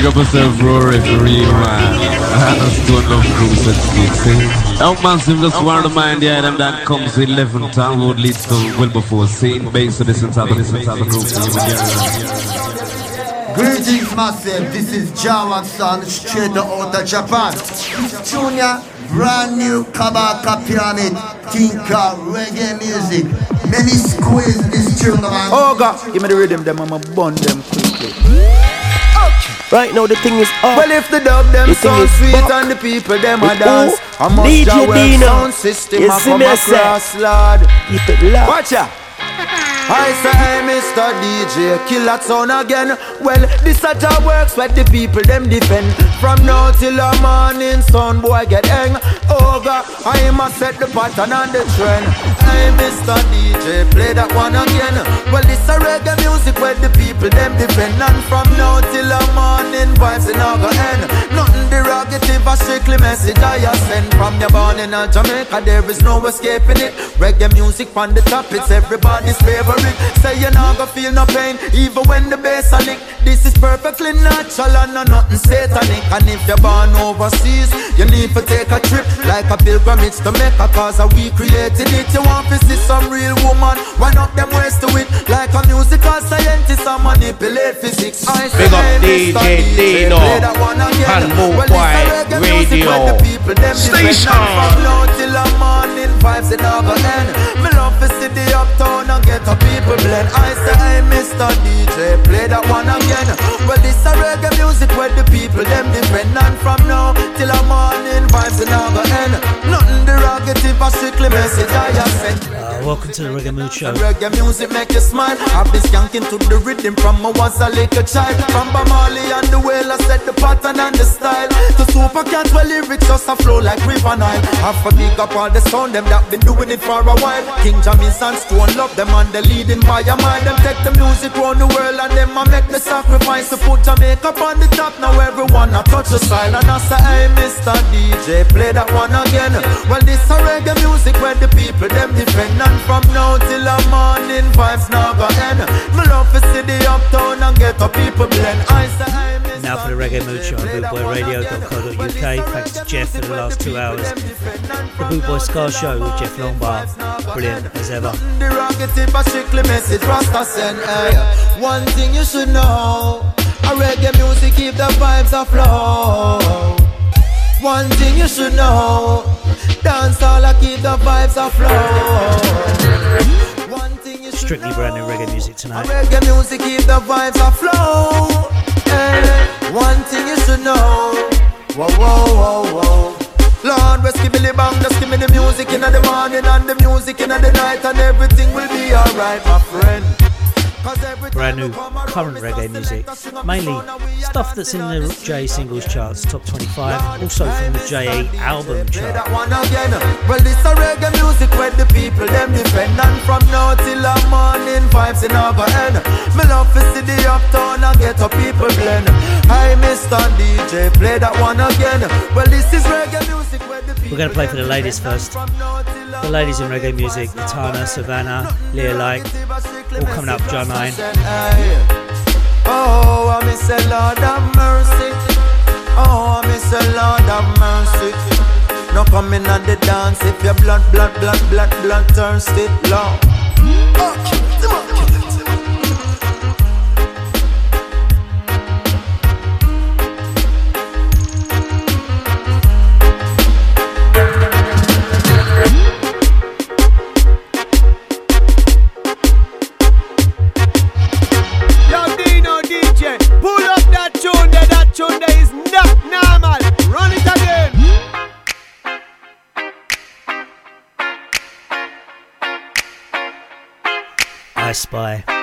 Big up yourself, Rory, for real, man. That's two enough groups and sticks, eh? Out massive, just want to remind you, them that comes with 11 town road leads to Wilberforce. Same base to this inside, this inside the group. Greetings, massive. This is Jawan Son, straight out of Japan. Junior, brand new Kabaka Pyramid, Tinka reggae music. Many squeeze this tune, man. Oh God, give me the rhythm, them I'ma bun them quickly. Right now the thing is up. Well, if the dub them The sound sweet back. and the people them a dance. I must work Dino. sound system You I see come me, across, Lord. Keep it locked. Watch ya. I say, Mr. DJ, kill that sound again. Well, this a job works where the people them defend. From now till the morning, sun boy get hang. Over, I must set the pattern and the trend. Hey, Mr. DJ, play that one again. Well, this a reggae music where the people them defend. And from now till the morning, vibes in all go end. Nothing derogative, a strictly message I send. From your born in Jamaica, there is no escaping it. Reggae music on the top, it's everybody's favorite. Say you not gonna feel no pain, even when the bass a lick. This is perfectly natural and no nothing satanic. And if you're born overseas, you need to take a trip like a pilgrimage to Mecca, cause we created it. You want to see some real woman, why not them ways to it? Like a musical scientist, I manipulate physics. I Big up. DJ Dino. play that one again. And Move Well, this a Quiet reggae music where Radio. the people them depend Station. On From now till the morning vibes it never end. Me love to see the uptown and get a people blend. I say, hey, Mr. DJ, play that one again. Well, this a reggae music where the people them depend on. From now till the morning vibes it never end. Nothing derogative, a strictly message I have sent. Uh, welcome to the Reggae Mood Show. Reggae music make you smile. I've been skanking to the rhythm from I was a little child. From Bob Marley and the whale, I set the pattern and the style. To super cat, well, lyrics just a flow like River Nile. Have to big up all the sound, them that been doing it for a while. King Jamin and Stone love them and they leading by a mile. Them take the music round the world and them a make the sacrifice to put Jamaica on the top. Now everyone a touch the style and I say, hey, Mr. DJ, play that one again. Well, this a reggae music where the people them defend and from now till the morning vibes now go end. Me love to see the uptown and get the people blend. I say, hey. Now for the Reggae Mood Show on bootboyradio.co.uk. Thanks to Jeff for the last two hours. The Bootboy Ska Show with Jeff Longbar. Brilliant as ever. One thing you should know: a reggae music keep the vibes afloat. One thing you should know: dance all keep the vibes afloat. Strictly brand new reggae music tonight. Reggae music keep the vibes afloat. Hey, eh, one thing you should know. Whoa, whoa, whoa, whoa. Lord, rest give me the bang, just give me the music in the morning and the music in the night, and everything will be alright, my friend. Brand new current reggae music. Mainly stuff that's in the J singles charts, top 25. Also from the J album chart. That one again. Well, this a reggae music where the people them defend, and from now till the morning vibes in our end. Me love to see the uptown and get people blend. Hi, Mr. DJ, play that one again. Well, this is reggae music where the people We're going to play for the ladies first. The ladies in reggae music, Latana, Sevana, Lila Iké, all coming up July 9. Oh, I miss a Lord of mercy. Oh, I miss a Lord of mercy. No coming on the dance if your blood, blood, blood, blood, blood thirsty, Lord. Oh, Yo, Spy.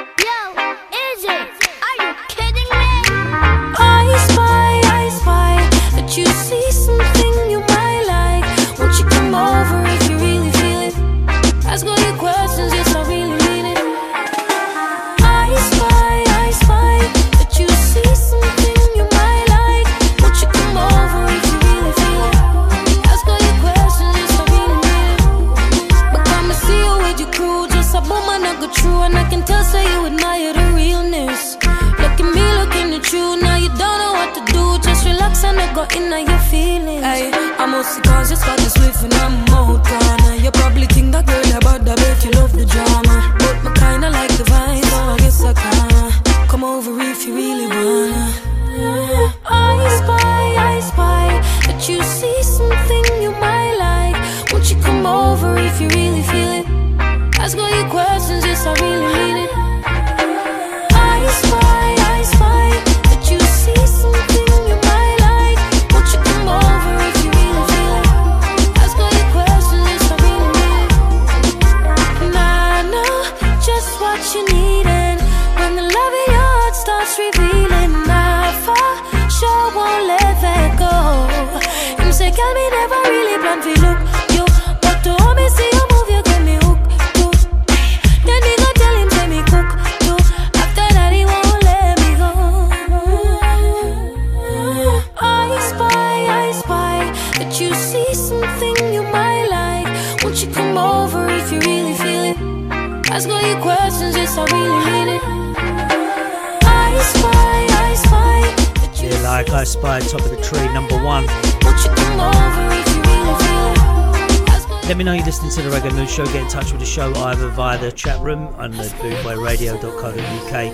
show either via the chat room on the bootboyradio.co.uk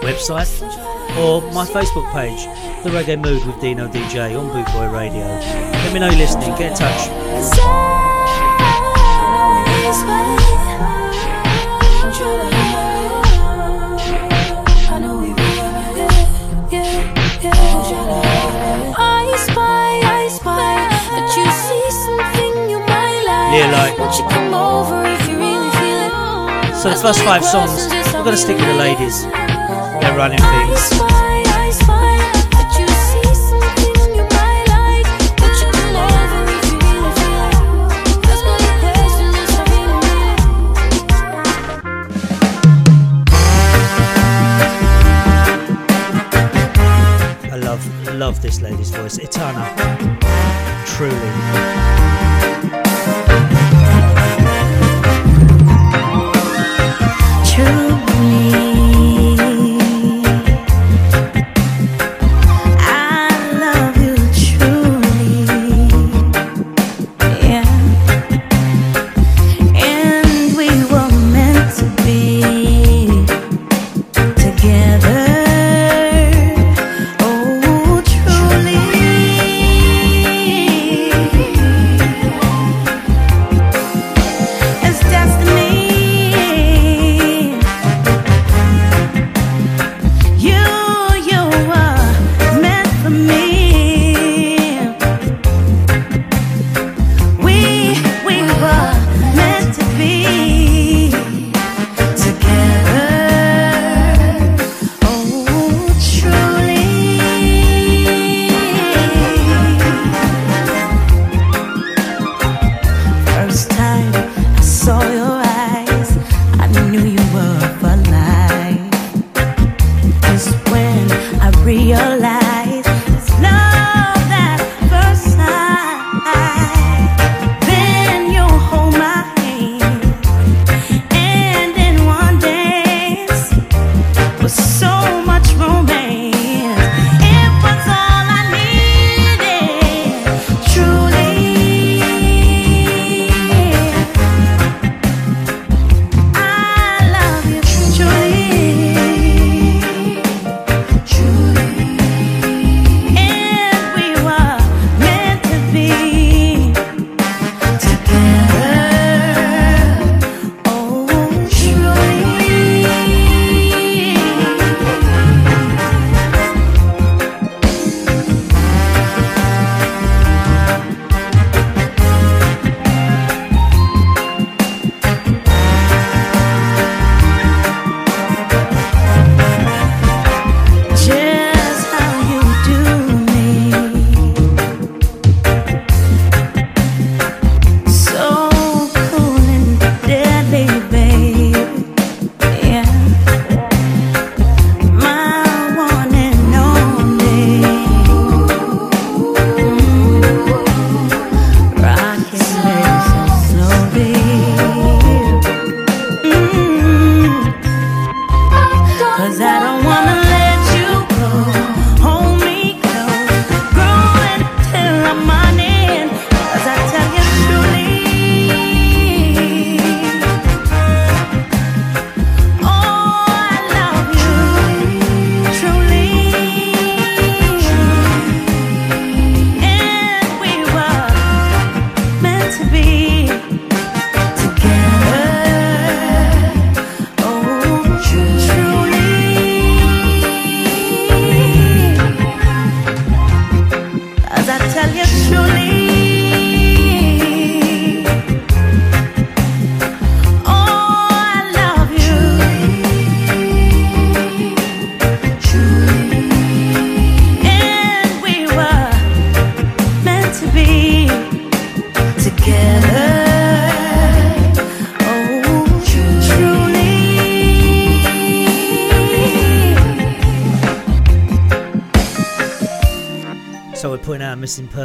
website or my Facebook page, The Reggae Mood with Dino DJ on Bootboy Radio. Let me know you're listening, get in touch. So the first five songs, we're gonna stick with the ladies. They're running things. love this lady's voice, Etana.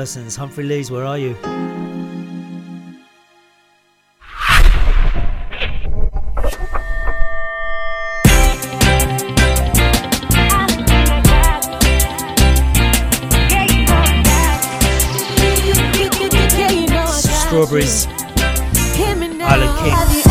Persons. Humphrey Lees, where are you? Strawberries. Island King.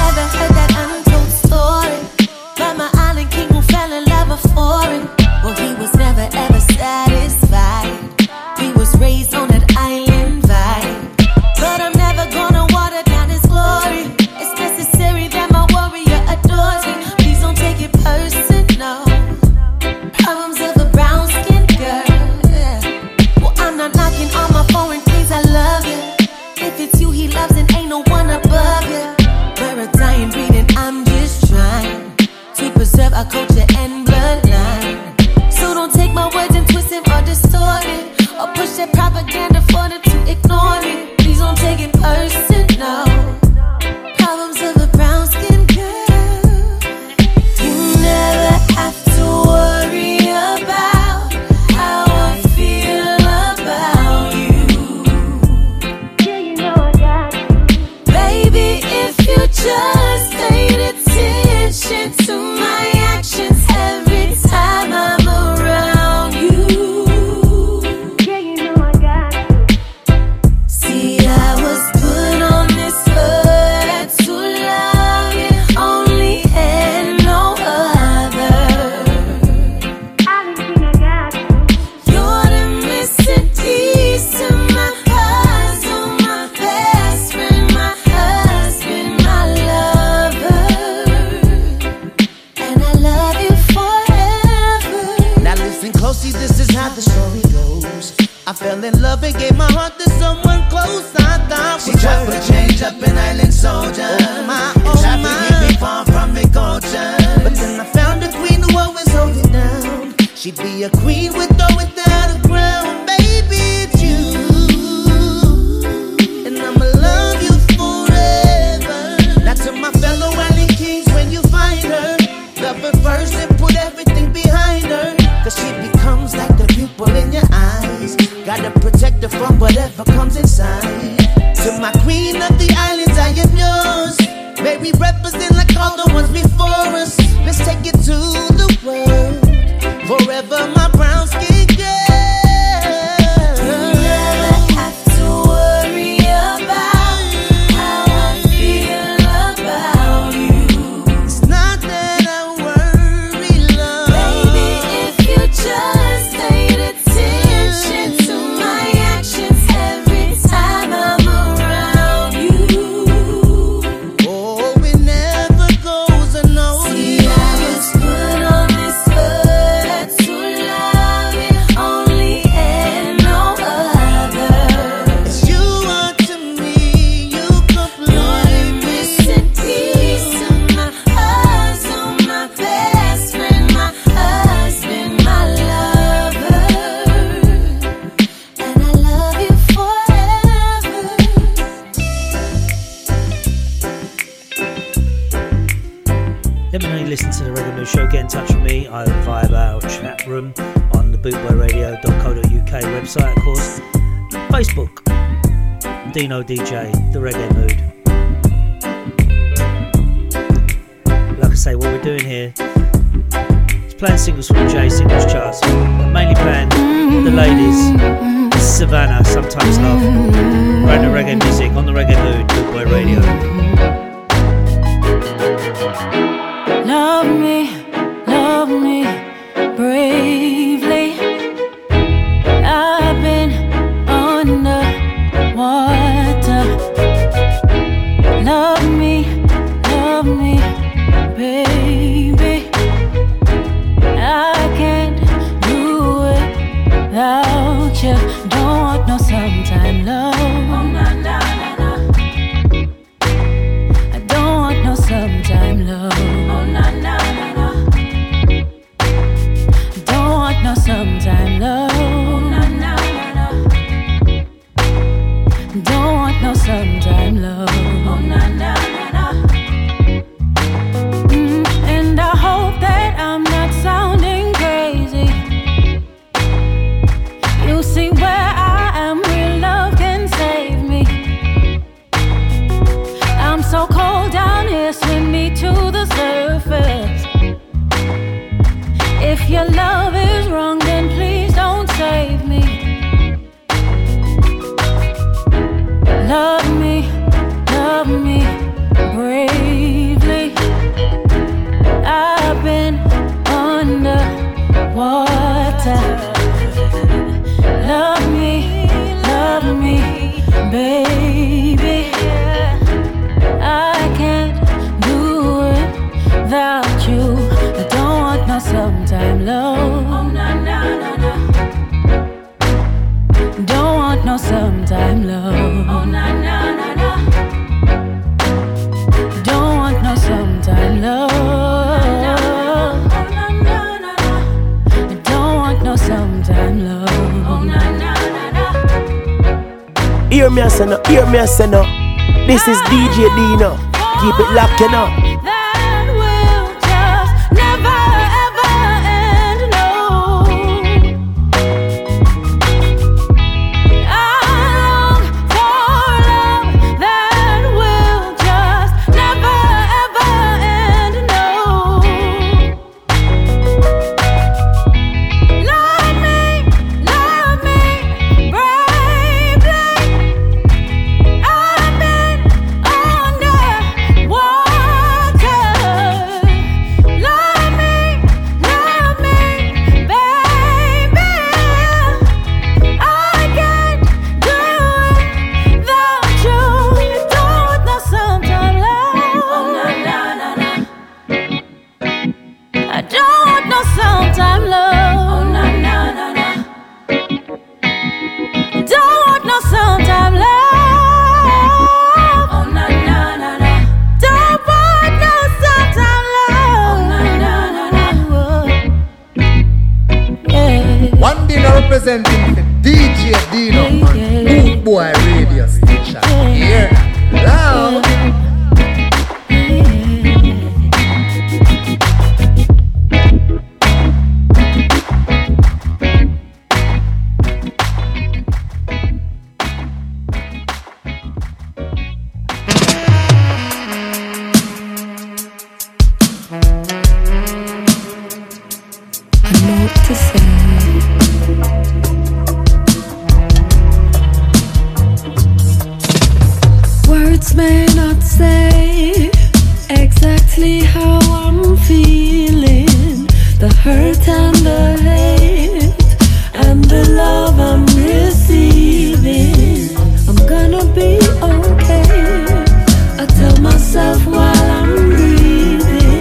Myself while I'm breathing,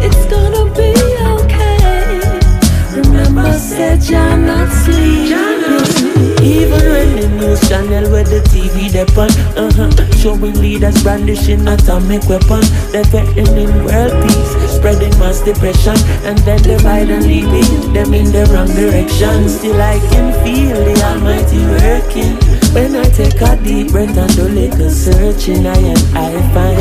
it's gonna be okay. Remember, said you're not sleeping. Even when the news channel where the TV depend, uh-huh, showing leaders brandishing atomic weapon, they're threatening world peace, spreading mass depression, and then divide and leading them in the wrong direction. Still I can feel the Almighty working. When I take a deep breath and do little searching, I and I find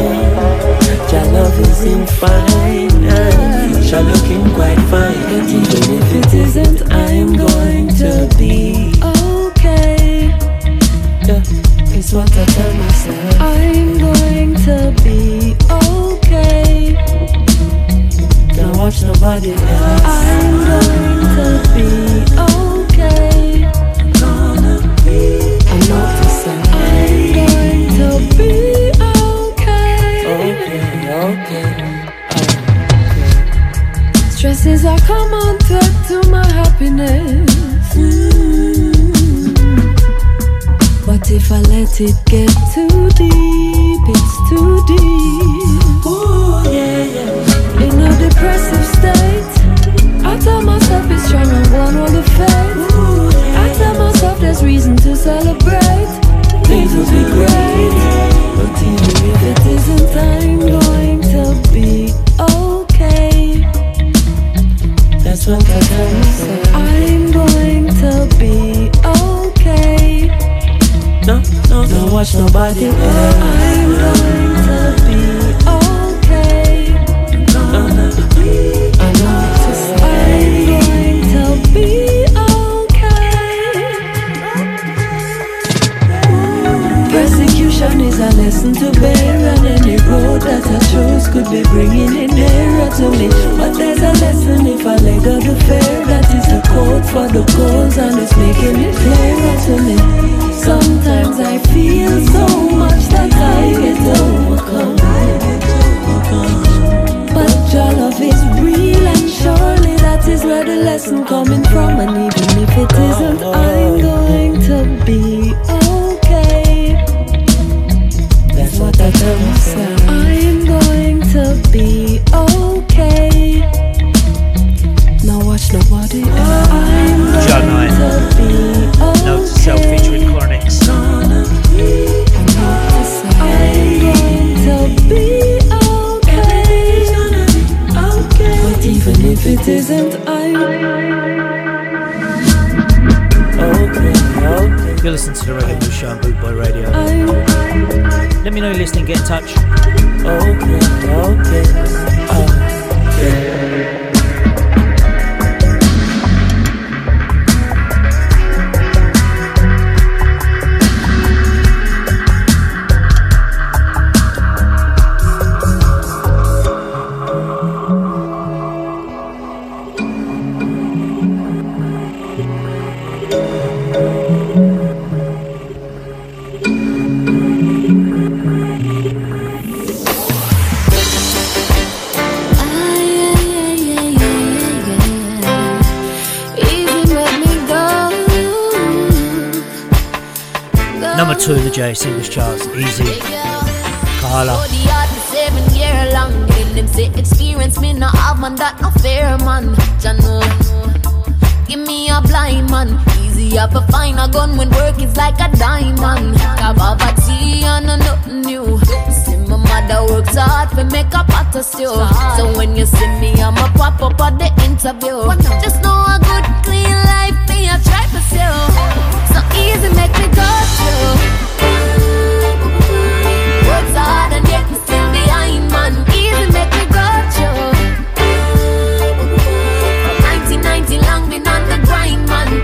your love is infinite, and future looking quite fine. Even if it isn't, I'm going to be okay. Yeah, it's what I tell myself. I'm going to be okay. Don't watch nobody else. I'm going to be okay. Stresses are to my happiness. But if I let it get too deep, it's too deep. In a depressive state, I tell myself it's strong and one reason to celebrate. Things will be great. But even if it isn't, I'm going to be okay. That's what I tell myself. I'm going to be okay. No, no, don't watch nobody else. I'm going lesson to bear on any road that I chose could be bringing it nearer to me. But there's a lesson if I let go the fear That is the code for the goals and it's making it clearer to me. Sometimes I feel so much that I get overcome. But your love is real and surely that is where the lesson coming from. And even if it isn't, I'm going to be That's I tell myself. I'm going to be okay. Now watch nobody else. I'm going Knight. to be okay. Note to self featuring Chronixx. I'm going to be okay. But even if it isn't, I'm okay. Okay. You're listening to the Show on Boot Boy Radio. I'm Let me know you're listening, get in touch. okay. Okay. J Singles charts. Easy. The seven year long. Give them say experience me no have man that no fair man. Jano. Give me a blind man. Easy up to find a gun when work is like a diamond. Kababati and no nothing new. See my mother works hard for make a pot of stew. So when you see me, I'ma pop up at the interview. Just know a good clean life me I try sell. So easy make me go through. Hard and yet me still behind, man. Easy make me go through. From 1990 long been on the grind, man.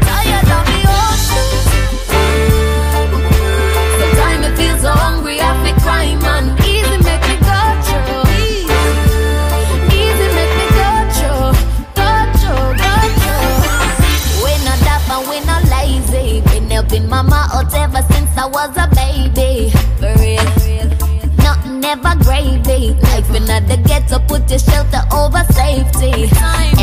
Was a baby. For real. Nothing ever gravy. Life in the ghetto, put your shelter over safety.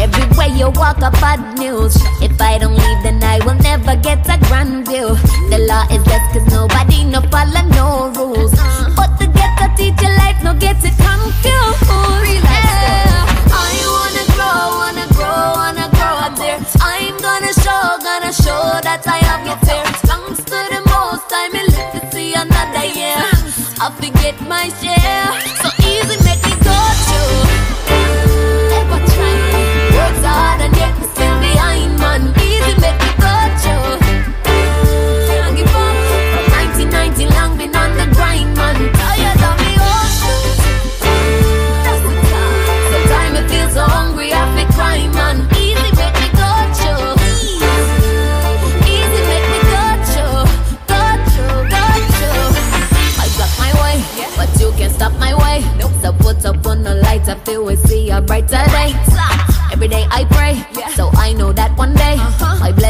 Everywhere you walk, a bad news. If I don't leave, then I will never get a grand view. The law is less cause nobody no follow no rules. But the ghetto teach your life, no get it confused. Yeah. I wanna grow, wanna grow, wanna grow up there. I'm gonna show, gonna show my share,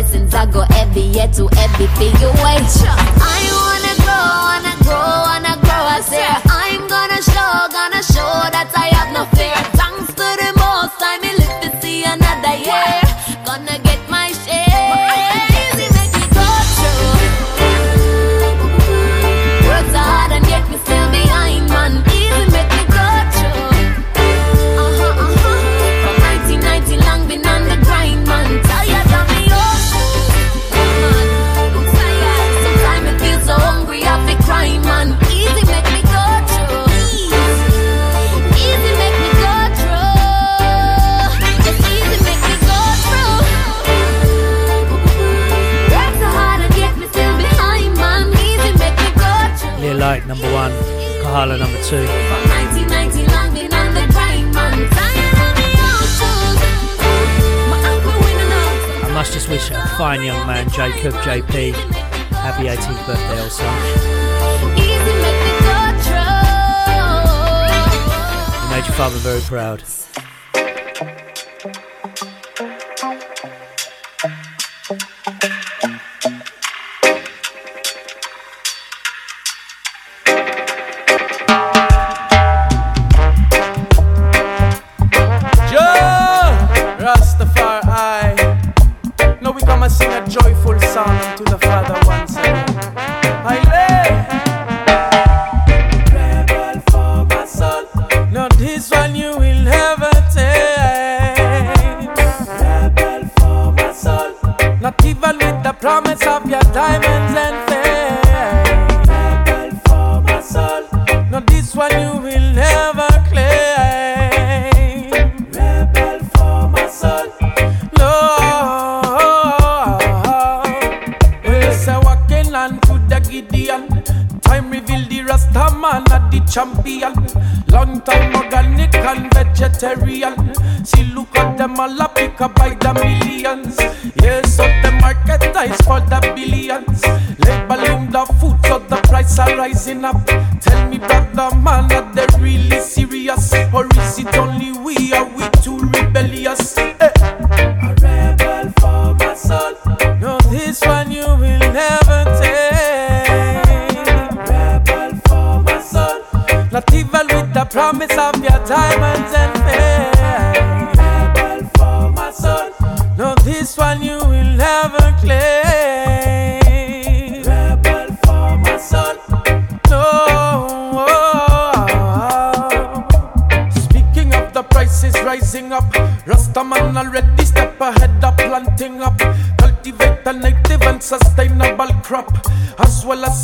blessings I go every year to every figure way. I wanna grow, wanna grow, wanna grow. I say I'm gonna show, gonna show that I have no fear. Uncle winning out. I must just wish a fine young man, Jacob JP, happy 18th birthday also. You made your father very proud.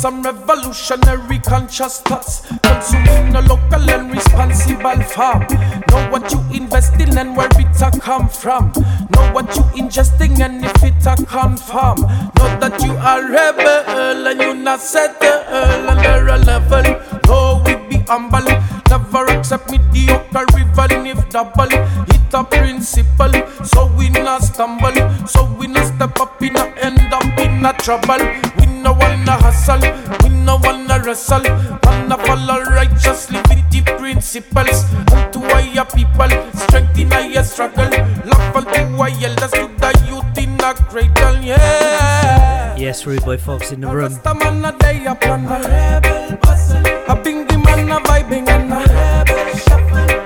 Some revolutionary conscious thoughts. Consuming a local and responsible farm. Know what you invest in and where it a come from. Know what you ingesting and if it a confirm. Know that you are a rebel and you not settle under a level. No, we be humble. Never accept mediocre even if double. It a principle, so we not stumble. So we not step up in a end up in a trouble. Yeah. Yes, Rude Boy Fox in the room. Rasta man a day up on a rebel bustle. A bingy man a vibing and a.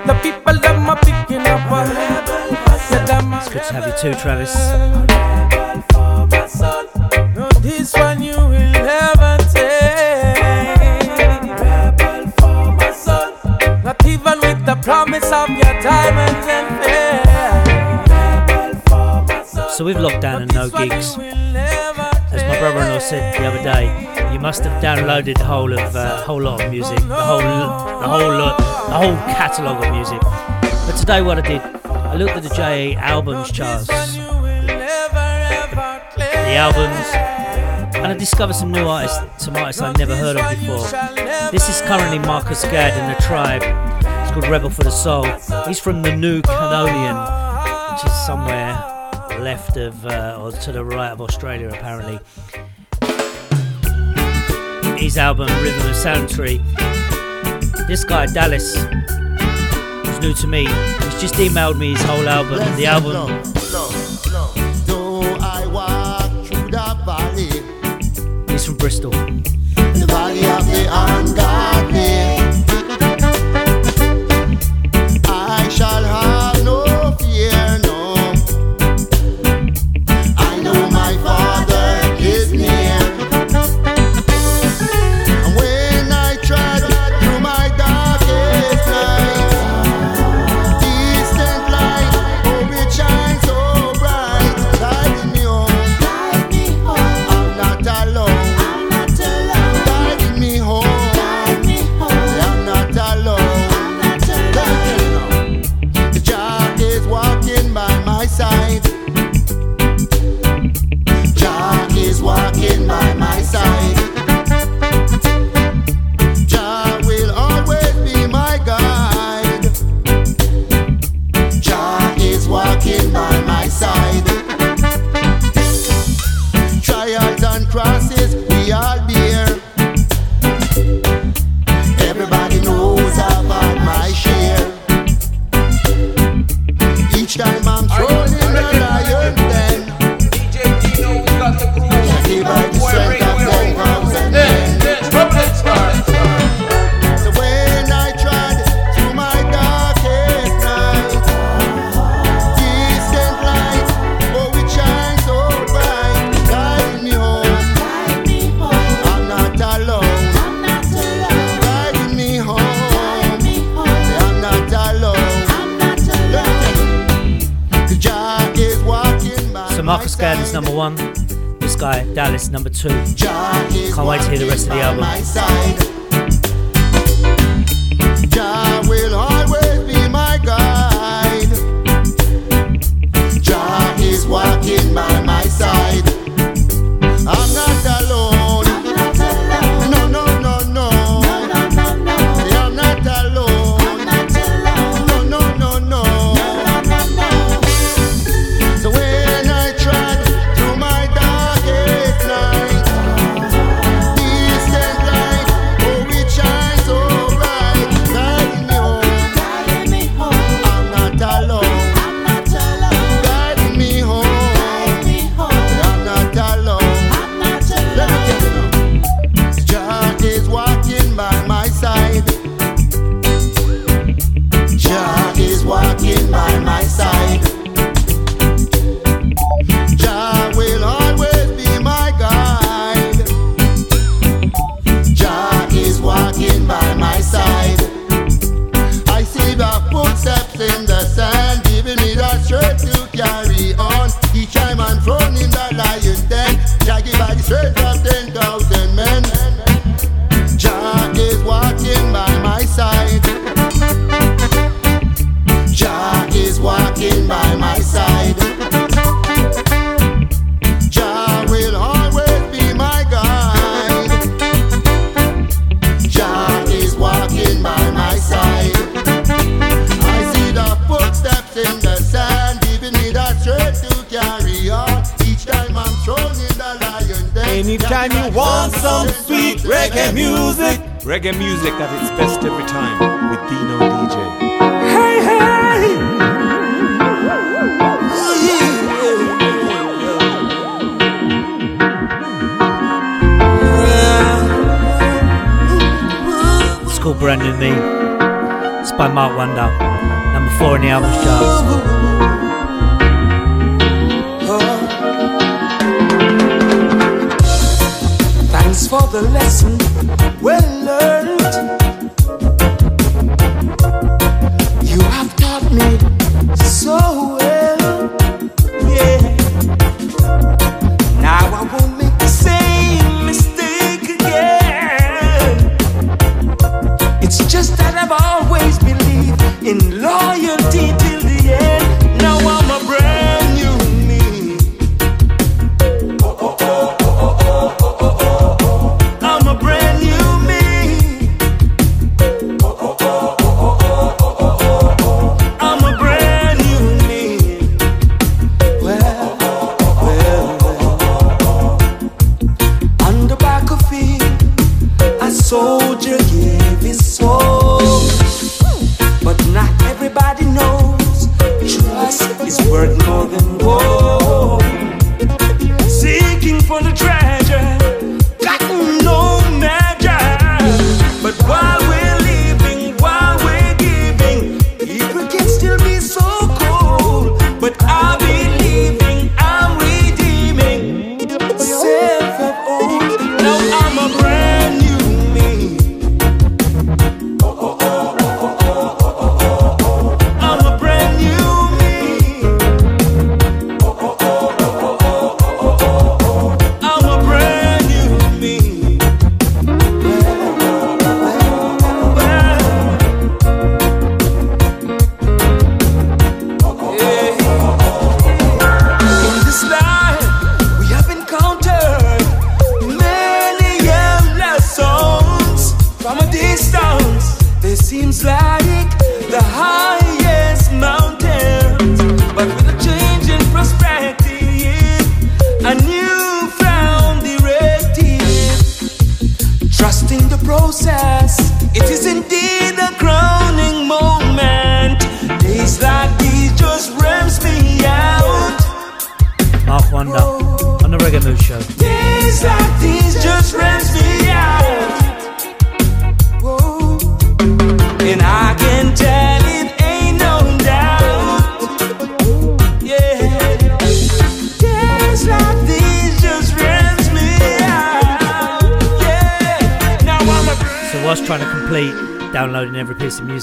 The people them a picking up a rebel bustle. Them a It's good to have you too, Travis. rebel for my soul. No, this one you will never take. Rebel for my soul. Not even with the promise of your diamonds and fame. Rebel for my soul. So with lockdown and no gigs, must have downloaded the whole of uh, whole lot of music, the whole the whole lot, the whole catalogue of music. But today, what I did, I looked at the JA albums charts, the albums, and I discovered some new artists, some artists I've never heard of before. This is currently Marcus Gad and the Tribe. It's called Rebel for the Soul. He's from the New Caledonian, which is somewhere left of uh, or to the right of Australia, apparently. His album Rhythm of Tree. This guy Dallas, who's new to me, he's just emailed me his whole album. The album Though I walk through the valley, is from Bristol.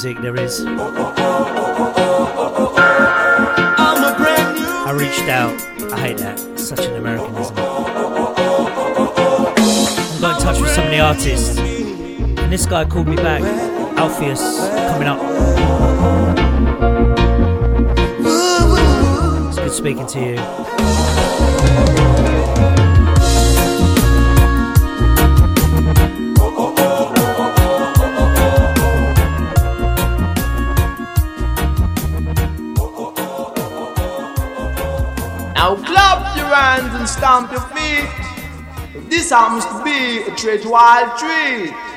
Music there trade, wild trade.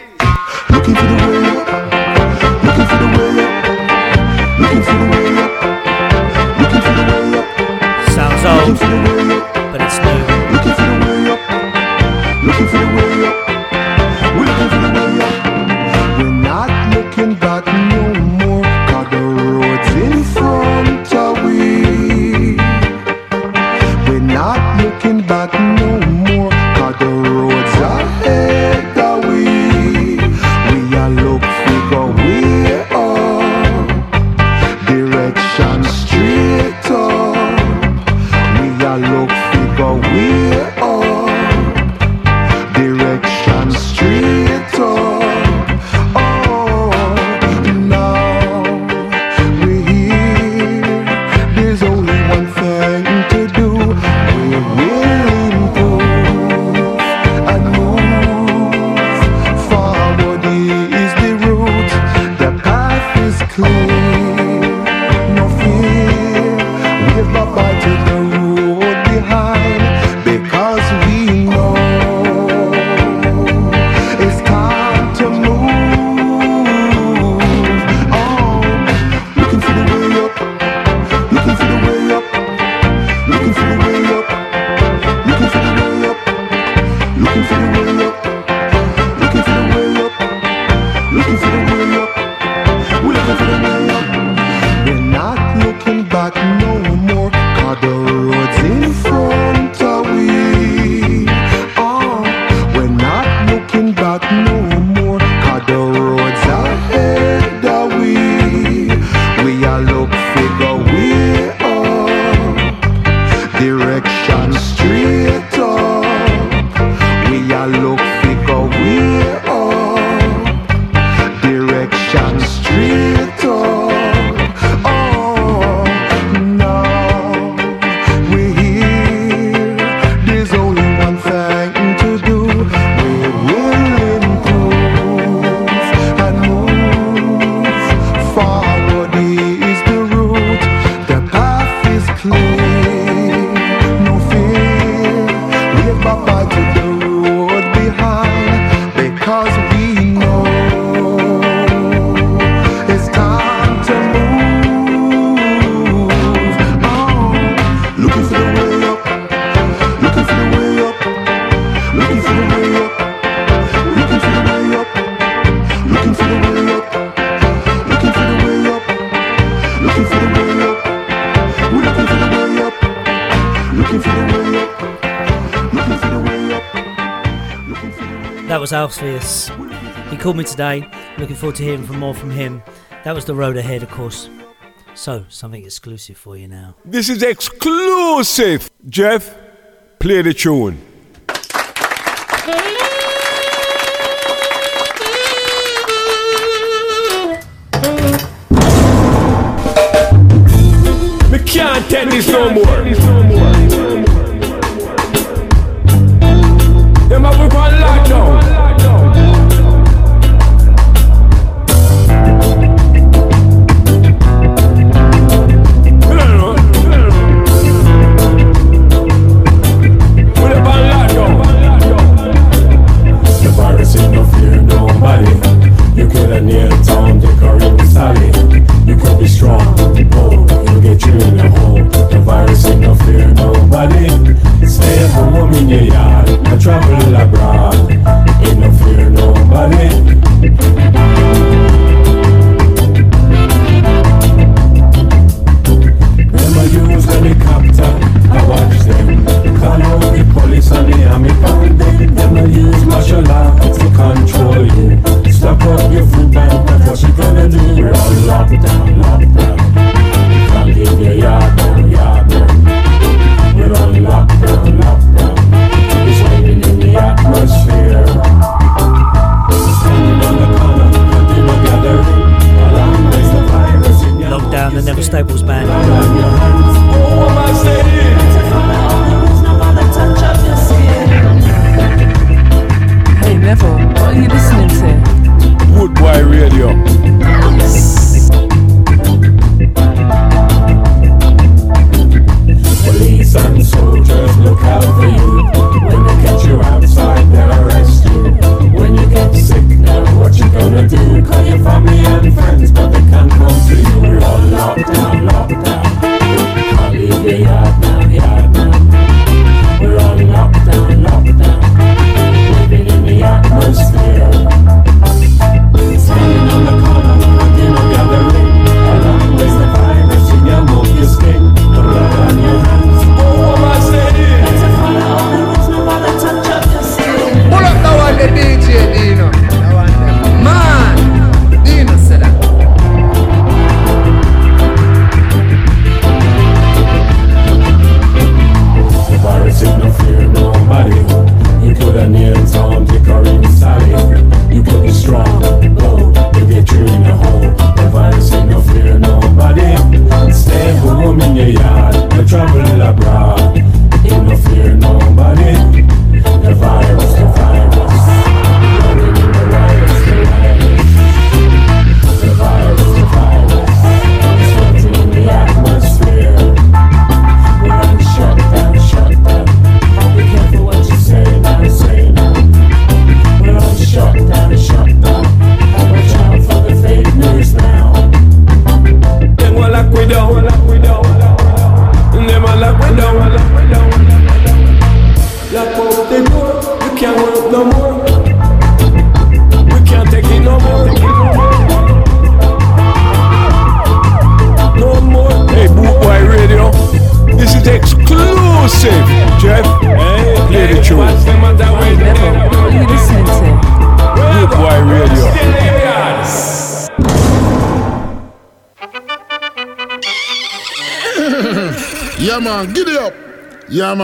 called me today. Looking forward to hearing from more from him. That was the road ahead, of course. So, something exclusive for you now. This is exclusive. Jeff, play the tune. Me can't take this no more.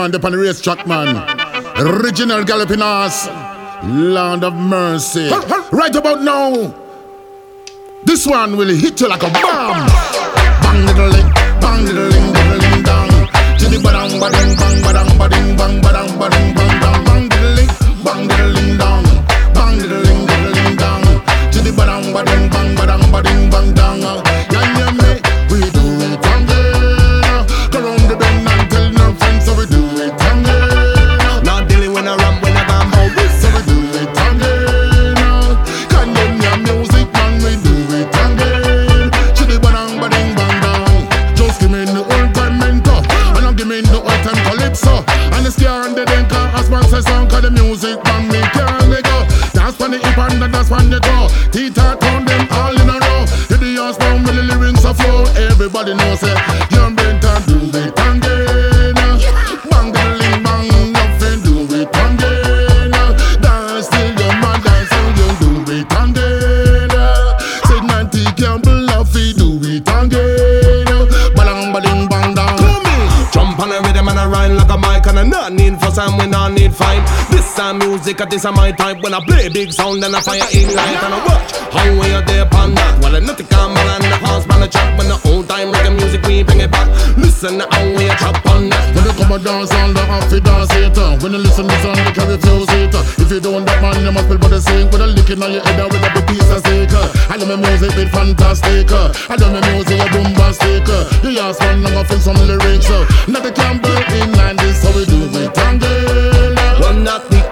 Man, the on race track, man. Original galloping ass. Land of mercy. Right about now, this one will hit you like a bomb. Bang diddle ling, bang diddle ling, diddle ling dong. Jiddy badang badang bang badang bading bang badang bading bang. Bang diddle ling, bang diddle ling the dance uh, this is my type. When I play big sound and I fire in light and I watch how we are there upon that. Well, I nothing come and the house man a chop when the old time reggae music we bring it back. Listen to how we a chop on that. When you come a dance on the it dance uh. When you listen to song, you carry fuse it uh. If you don't that man, you must be body sing With a licking on your head uh, with a big piece of steak uh. I love my music bit fantastic uh. I love my music a bombastic uh. You ask one, I'm feel some lyrics uh. Not the Campbell in line, this how we do it again Well, not the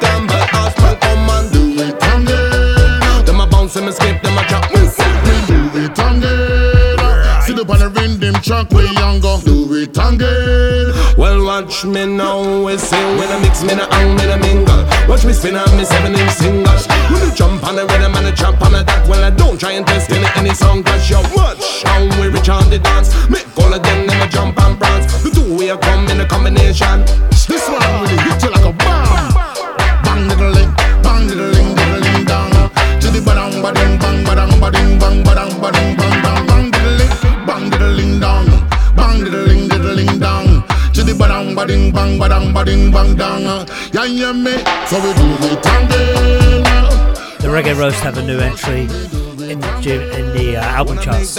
Come and do it again Them a bounce and me skip, them a chop me. We do it again Sit up on the rhythm track, we younger Do it again Well, watch me now, we sing When I mix me, I hang me, I mingle. Watch me spin on me seven inch singles. When you jump on the rhythm and I jump on the that Well, I don't try and test any, any song Cause you watch how we reach on the dance. Make all of them, them a jump and prance The two way come in a combination. This one really hit bang ba ding bang ba dang ba ding bang dang. Yeah, yeah, me. So we do it again. The Reggae Roast have a new entry in the, gym, in the uh, album charts.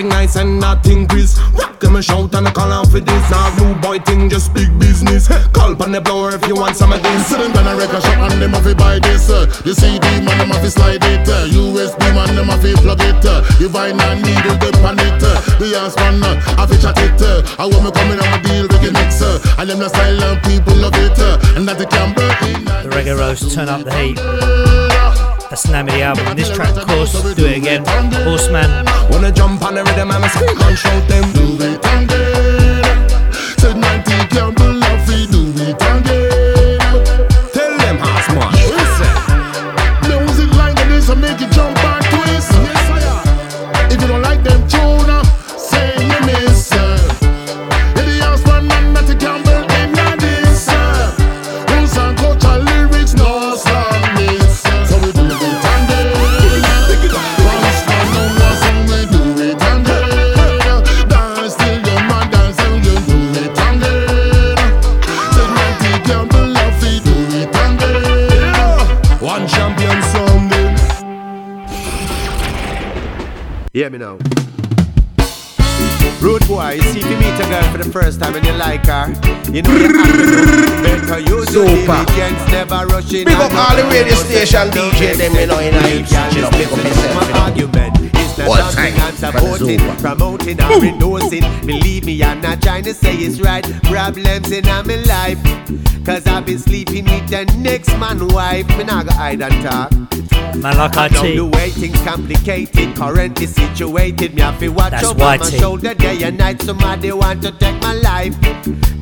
Nice and nothing crisp we say we do Chris. Them a shout and a call out for this. Now new boy thing just big business. Call on the blower if you want some of this. So them gonna record shop and them have to buy this. Uh. The CD man them have to slide it. USB man them have to plug it. The vinyl needle dip on it. The ass man have to chat it. I want me coming on a deal reggae mix. Uh. And them the style and people love it. And that they can burn in. The Reggae Roast, Turn Up the Heat. That's the name of the album. This track, of course, Do It Again, Horseman. Wanna jump on the rhythm and scream and shout them. Do it again. Said 90 Campbell love we do it again. Tell them how smart. Music like this will make you jump Hear me now. Rude boy, you see if you meet a girl for the first time and you like her, you know you have to better use your diligence, never rushing. Big up all the radio station DJ, them you know in a know, big up yourself, you know. argument. It's not All something time I'm for supporting, promoting or endorsing. Believe me, I'm not trying to say it's right. Problems in my life. Cause I've been sleeping with the next man wife. Me not go hide and talk. Man I know IT. the way things complicated, currently situated. Me have to watch That's over my YT. shoulder day and night. Somebody want to take my life.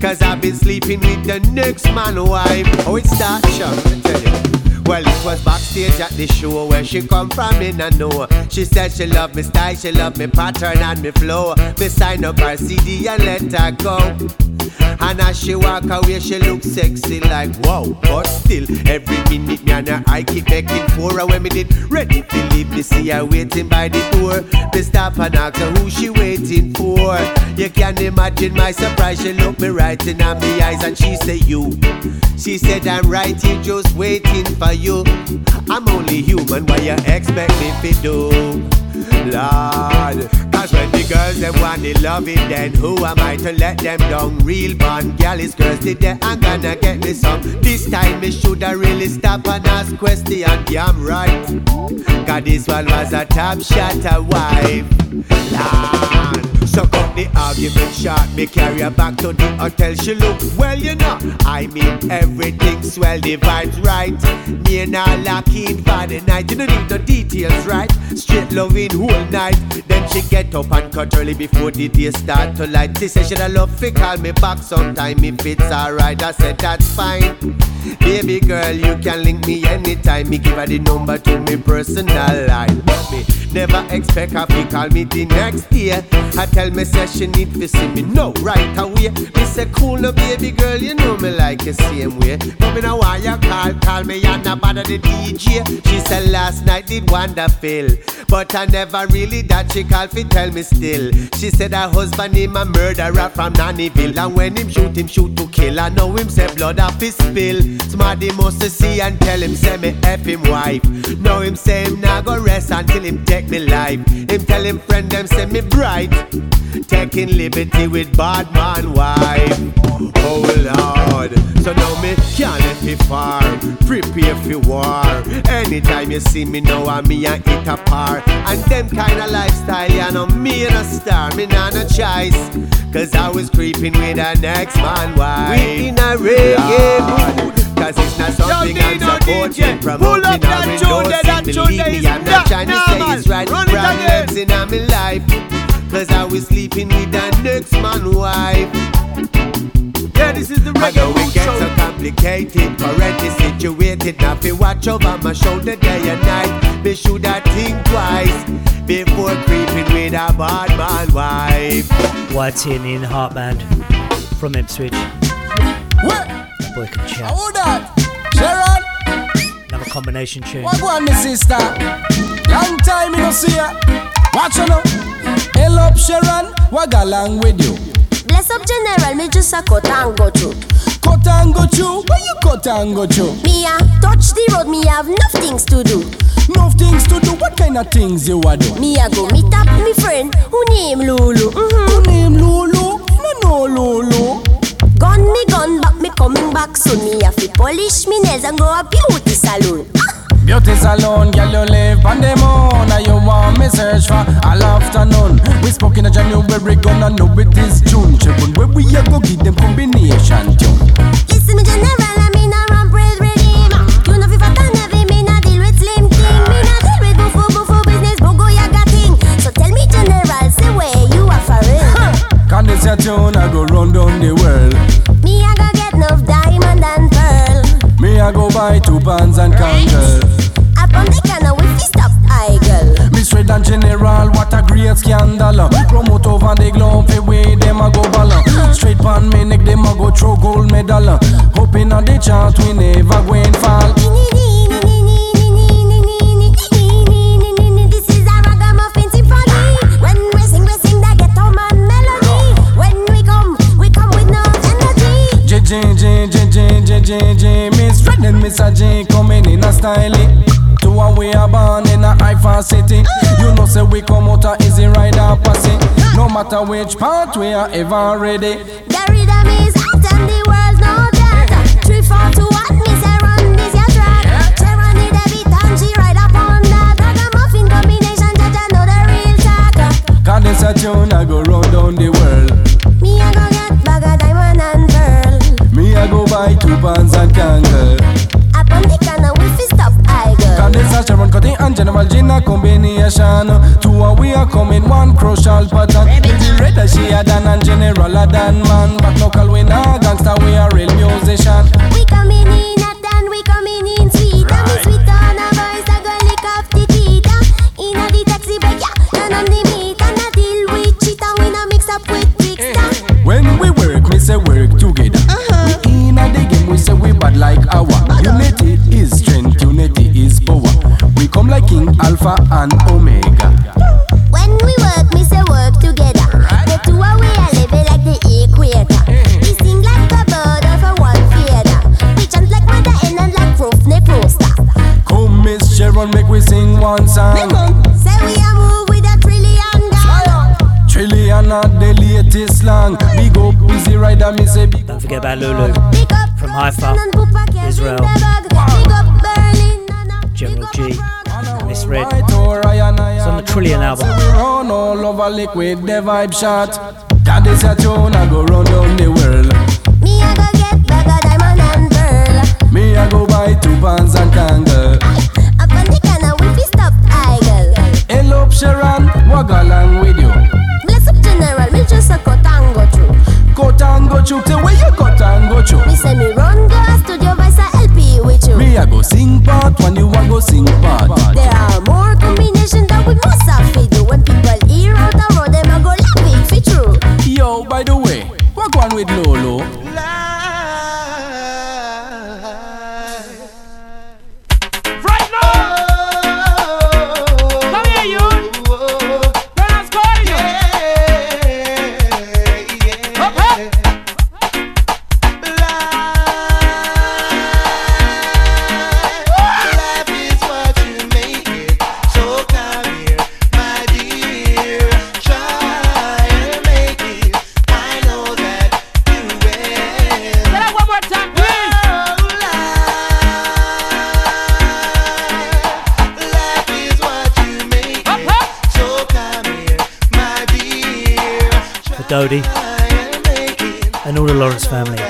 Cause I've been sleeping with the next man wife. Oh, it starts, Sean, let tell you. Well, it was backstage at the show where she come from, in I know. She said she love me style, she love me pattern and me flow. Me sign up her CD and let her go. And as she walk away, she look sexy like wow. But still, every minute me and her I keep making for her when me did ready to leave. Me see her waiting by the door. Me stop and ask her who she waiting for. You can imagine my surprise. She look me right in me eyes and she say you. She said I'm right here just waiting for you. I'm only human. What you expect me to do? Lord, cause when the girls them want the loving, then who am I to let them down? Real born girl is girls today, I'm gonna get me some. This time me shoulda really stop and ask question. Yeah, I'm right. Cause this one was a top shot a wife. Lord, so up the argument shot, Me carry her back to the hotel. She look well, you know. I mean everything swell, the vibes right. Me and her locking for the night. You don't need no details, right? Straight loving whole night. Then she get up and cut early before the day start to light. She said she'd love fi call me back sometime if it's alright. I said that's fine. Baby girl, you can link me anytime. Me give her the number to me personal line. But me never expect her to call me the next day. I tell me say she need to see me no right away. Me say cool no baby girl, you know me like the same way. But me know why you call, call me and not bother the DJ. She said last night did wonderful, but I never really that she call fi tell me still. She said her husband him a murderer from Nannyville, and when him shoot him shoot to kill. I know him say blood off his spill. Somebody must see and tell him say me F him wife. Know him say him not go rest until him take me life. Him tell him friend them say me bright. Taking liberty with bad man wife. Oh Lord, so now me can't let me far. Prepare for war. Anytime you see me now, I'm me and it apart. And them kind of lifestyle, you know me and a star, me not no choice. Cause I was creeping with a next man wife. We in a reggae mood. Cause it's not something I'm supporting, pull up that tune that tune me, is I'm not not trying to say normal. it's right. Run it again. Problems in my life. Cause I was sleeping with the next man wife. Yeah, this is the I know reggae it gets so show. complicated, currently situated. Now fi watch over my shoulder day and night. Be should I think twice before creeping with a bad man wife. YT and the In Heart Band from Ipswich. That boy can chat. Who that? Sharon? Another combination tune. What go on, me sister? Long time you no see ya. Watch you now. Hello, up, Sharon. Got along with you? Bless up general, me just a cut and go through. Cut and go through? Where you cut and go through? Me a touch the road, me have enough things to do. No things to do, what kind of things you a do? Me a go meet up me friend who name Lulu. Mm-hmm. Who name Lulu? No no Lulu. Gun me gun back me coming back soon. Me have to polish me nails and go a beauty salon. Beauty salon, girl, you live on the moon And you want me search for all afternoon We spoke in a January, gonna know it is June Children, where we a go give them combination tune Listen me general, I mean a ramp rail redeem. You know fi fat and heavy, me na deal with slim thing. Me na deal with buffo buffo business, bogo yaga thing. So tell me general, say where you are for real. Can this your tune, I go run down the world Me a go get enough diamond and. Me I go buy two pants and candle Up on the corner, we fi stop idle. Me straight and general, what a great scandal Promote over the globe, fi way them a go ball Straight pan me neck, them a go throw gold medal Hoping on the chart, we never go and fall is a ragamuffin symphony. When we Sending messaging coming in a styling. To a way a born in a high city. You know say we come out a easy rider passing. No matter which part we are ever ready. The rhythm is hot and the world know that. Three, four, two, one, me say run this your track. Cherani the beat and she ride upon that. Ragamuffin combination, Jaja know the real track. Cause this a tune I go round down the world. Me I go get bag of diamond and pearl. Me I go buy two pounds and candle. And General Gin a combination Two a we are coming one crucial pattern Pretty red as she a dan and General a dan man But local we nah gangster we a real musician We coming in hot and we coming in sweet. And me sweet on a voice, I go lick off the teeth. In a the taxi break, yeah, turn on the meat. And a deal with cheat and we no mix up with trickster. When we work, me say work together uh-huh. We in a the game, we say we bad like Alpha and Omega When we work, me say work together. The two are we are living like the equator. We sing like a bird of a one feather. We chant like mother and and like proof ne poster. Come Miss Sharon, make we sing one song Say we a move with a trillion gun. Trillion at the latest slang Big up, busy rider, me say big Don't forget about Lulu from Haifa, over liquid, the vibe shot That is a tune, I go run down the world Me a go get bag of diamond and pearl. Me I go buy two pants and candle Up on the corner, we fi stop idle. Hello Sharon, walk along with you Bless up general, me just a cut and go through. Cut and go through, tell where you cut and go through Me say me run go a studio voice a LP with you. Me I go sing part, when you a go sing part There are Dodie and all the Lawrence family.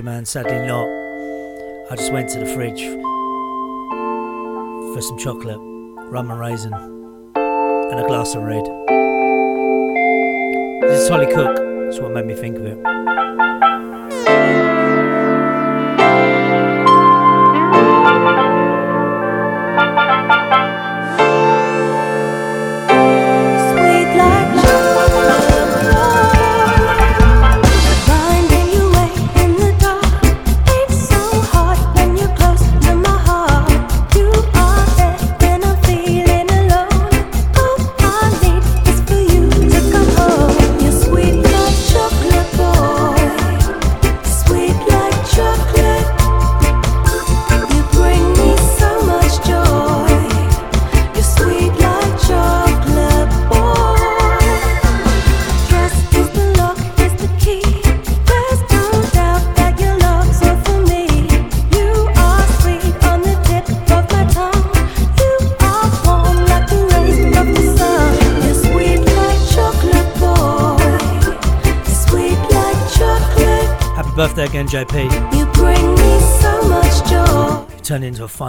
Man, sadly not. I just went to the fridge for some chocolate, rum and raisin, and a glass of red. This is Holly Cook. That's what made me think of it.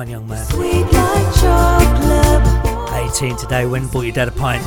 Fine young man. Sweet like chocolate. 18 today. When bought your dad a pint?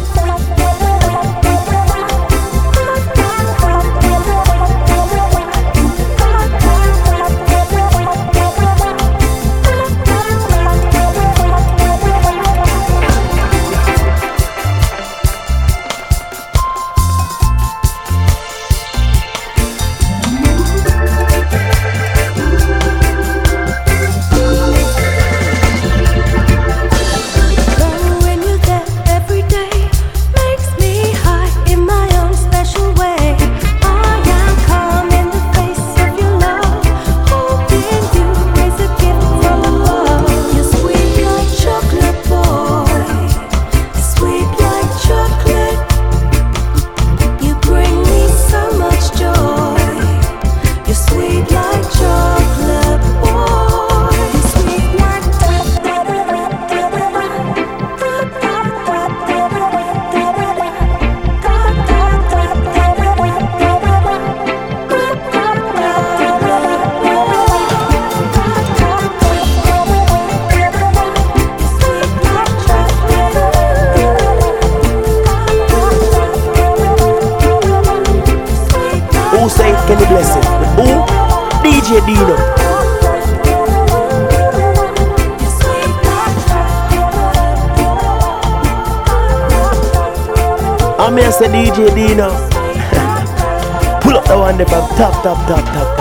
DJ Dino. Pull up the one there top, top, top, top, top.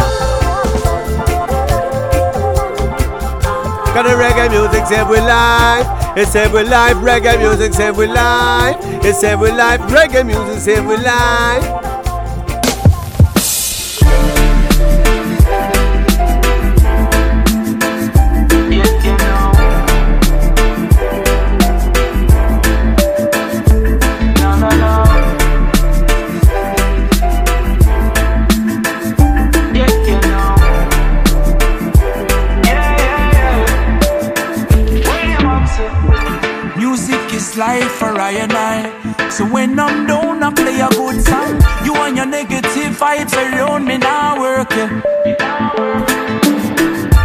Cause the reggae music save we life. It save we life. Reggae music save we life. It save we life. Reggae music save we life. Play a good song. You and your negative vibes around me now working.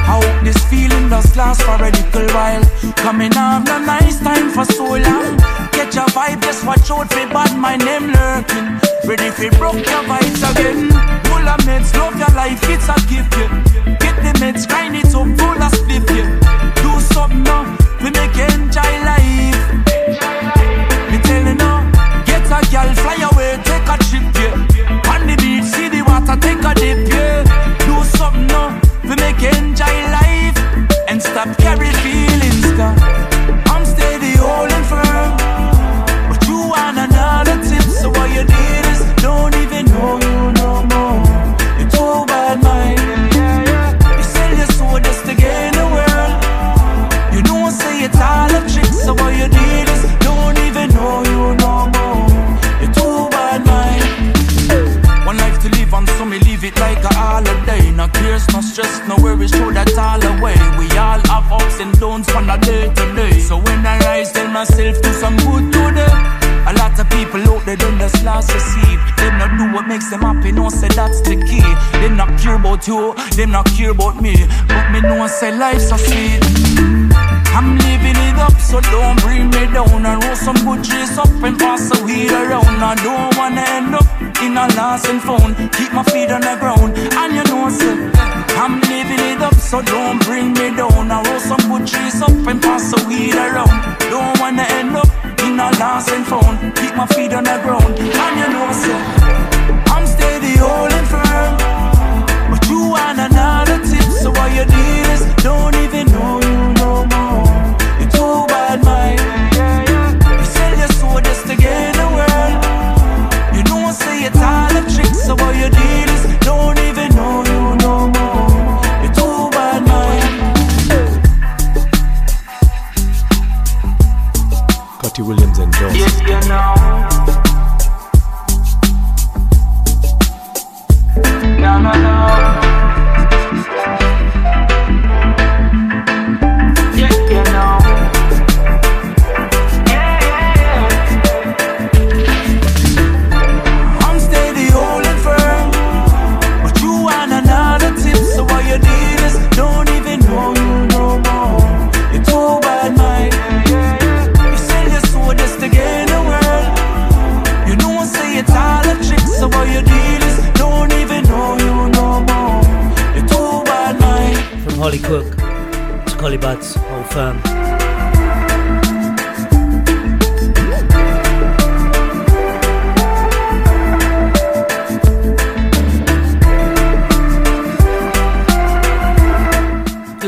I hope this feeling does last for a little while. Coming off a nice time for so long. Catch a vibe, just watch out for bad my name lurking. Ready for broke your vibes again. Full of meds, love your life, it's a gift. Yeah. Get the meds, grind it up, full of spliff. Yeah. Do something now, we make enjoy life. A girl, fly away, take a trip, yeah. On the beach, see the water, take a dip, yeah. Do something now, we make enjoy life. a day to. So when I rise, tell myself do some good today. A lot of people out there, them just lost receive. Them not do what makes them happy, no say that's the key. Them not care about you, them not care about me. But me know say life's a sweet. I'm living it up, so don't bring me down. I roll some good trees up and pass the weed around. I don't wanna end up in a lost and found. Keep my feet on the ground, and you know, say, I'm living big up, so don't bring me down. I roll some good trees up and pass the weed around. Don't wanna end up in a lost and found. Keep my feet on the ground, and you know, sir, I'm steady, holding firm. But you want another tip, so all you need is don't even know you.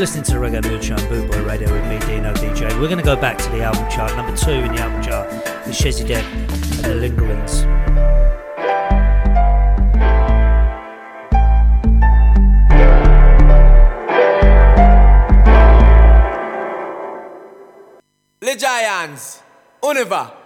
listening to Reggae Moonshine Bootboy Radio with me, Dino DJ. We're going to go back to the album chart. Number two in the album chart is Shazzy Depp and the Lingerings. Le Giants, Univa.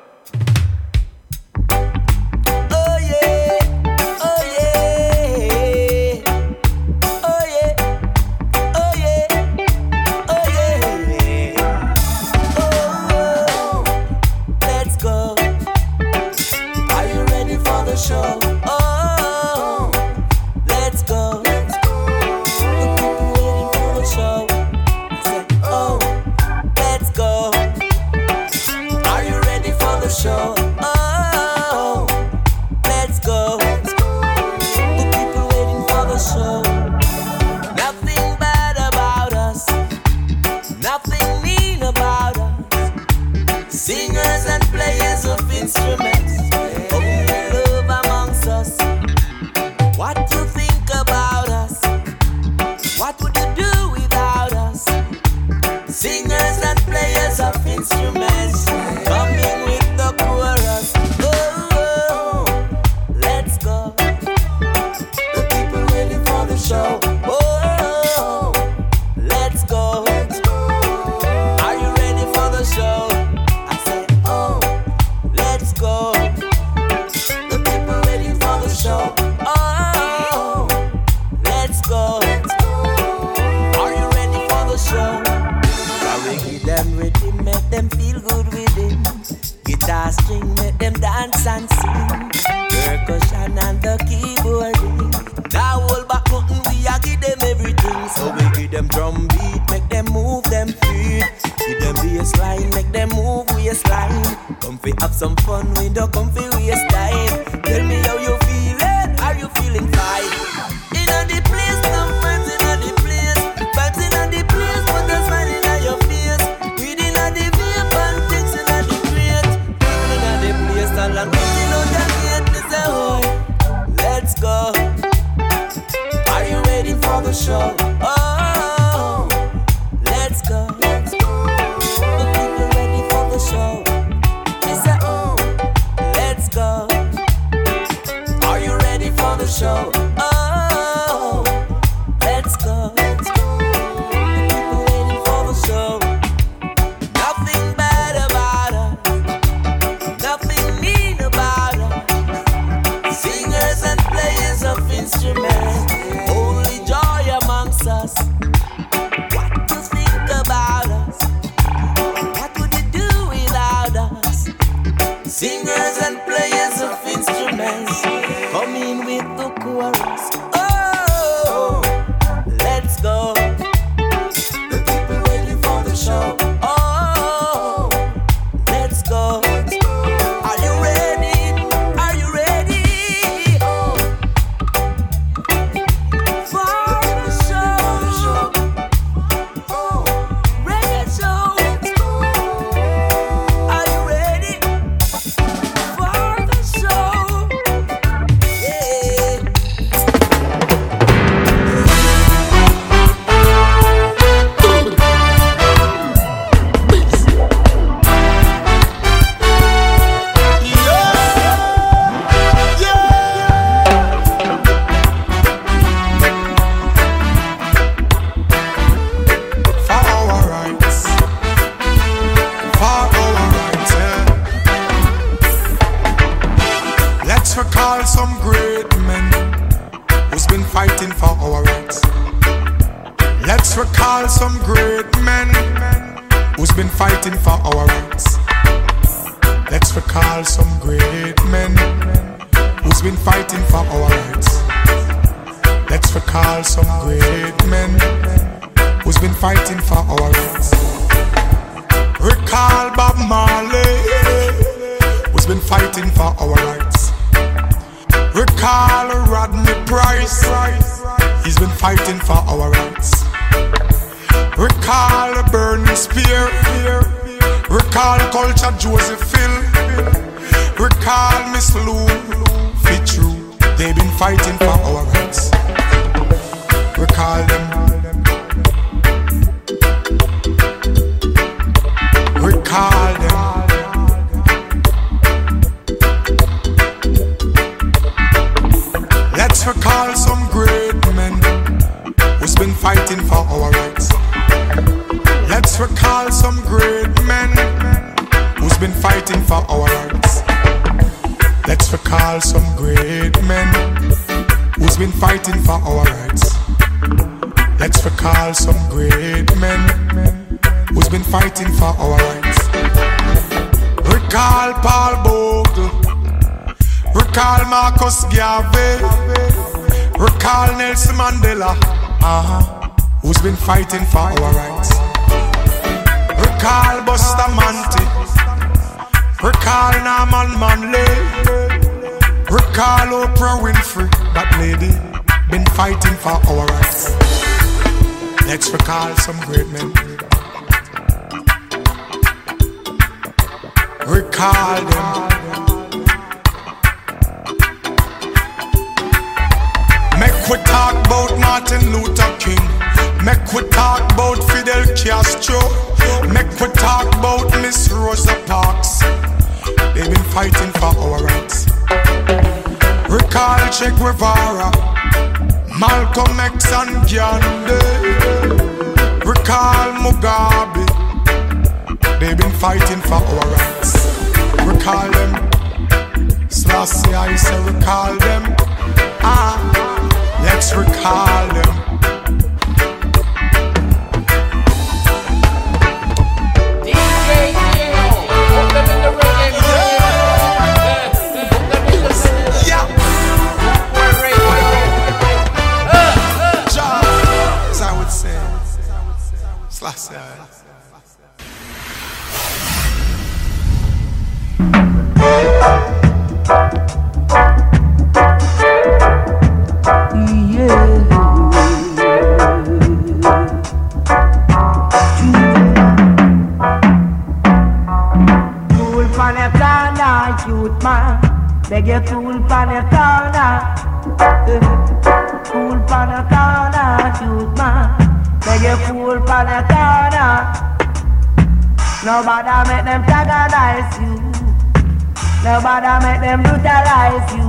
Make them brutalize you.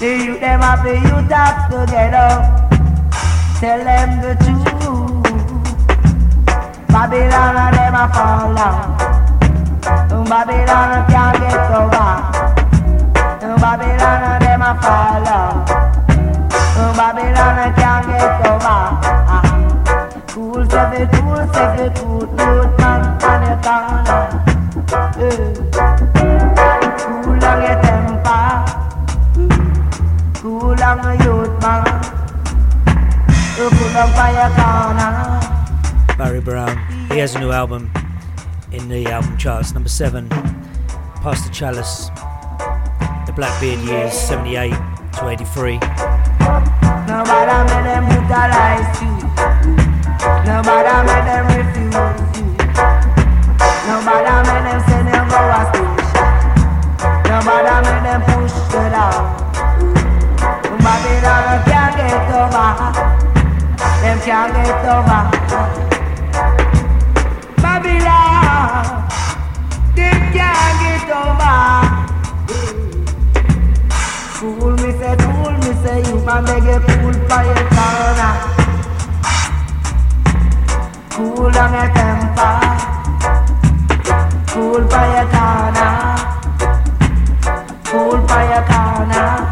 The youth them happy, you talk together. Tell them the truth. Babylon and them a fall down. Babylon can't get over. Babylon and them a fall down. Babylon can't get over. Ah. Cool say the cool say the cool good man on your corner. Eh. Your temper. Cool down your youth man. Cool down by your corner. Barry Brown. He has a new album in the album charts, number seven. Pass the Chalice. The Blackbeard years, 78 to 83. Nobody make them brutalize you. Nobody make them refuse Nobody make them push you down. Babylon can't get over. Them can't get over. Babylon, them can't get over. Fool me say, fool me say, you man beg a fool for your corner. Cool down your temper. Cool for your corner. Old fire, your corner.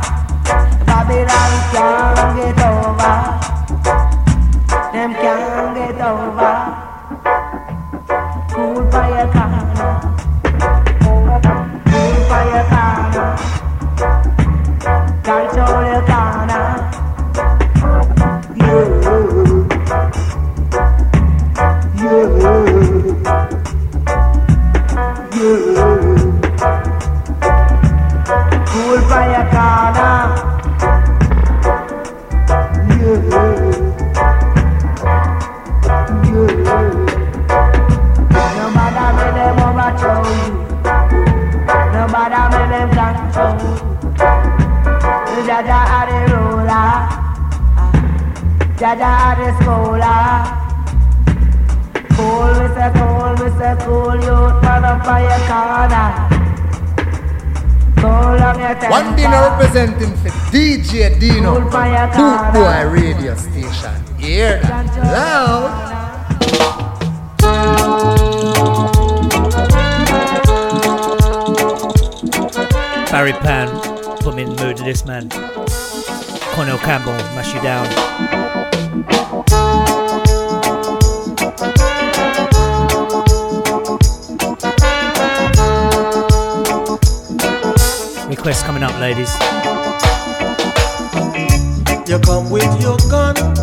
Boot Boy Radio Station. Hear that? Loud. Barry Pan, put me in the mood to this man. Cornel Campbell, mash you down. requests coming up, ladies you come with your gun.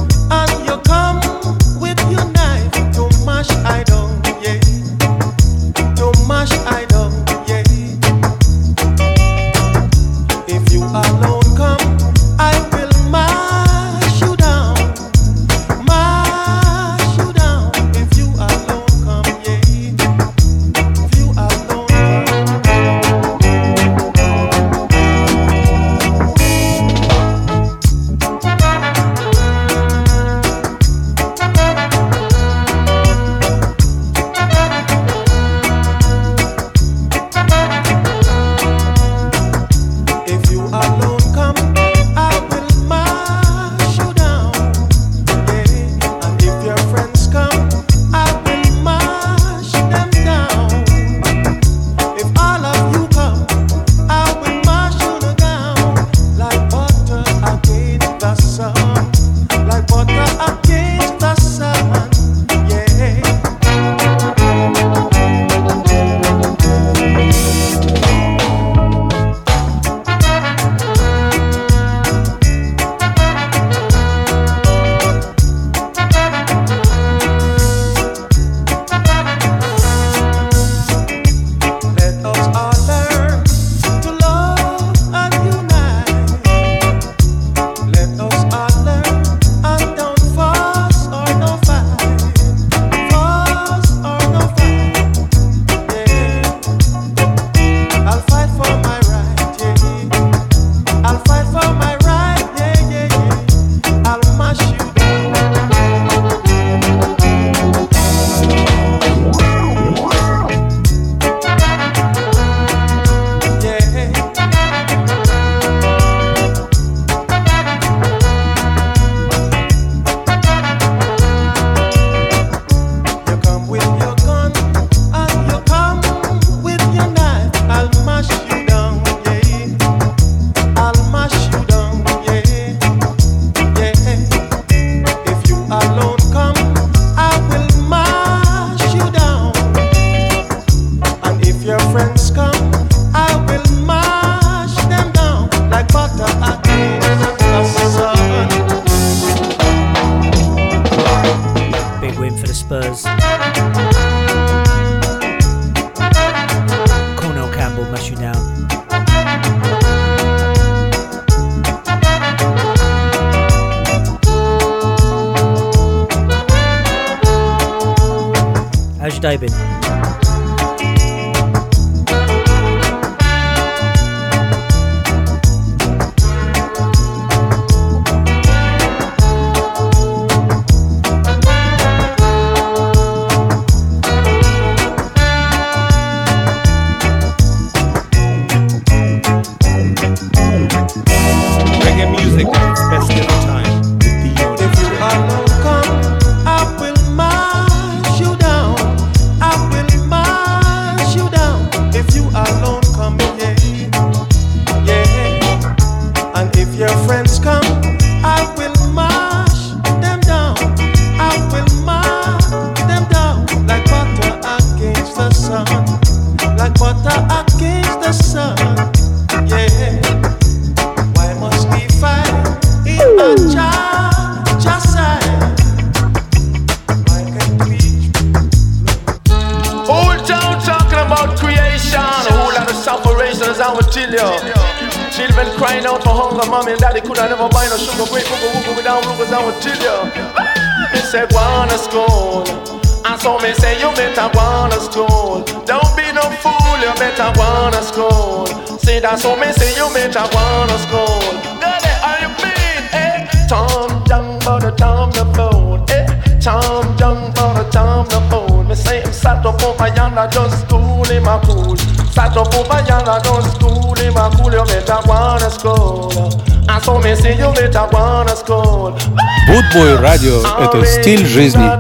Bootboy Radio – это стиль жизни.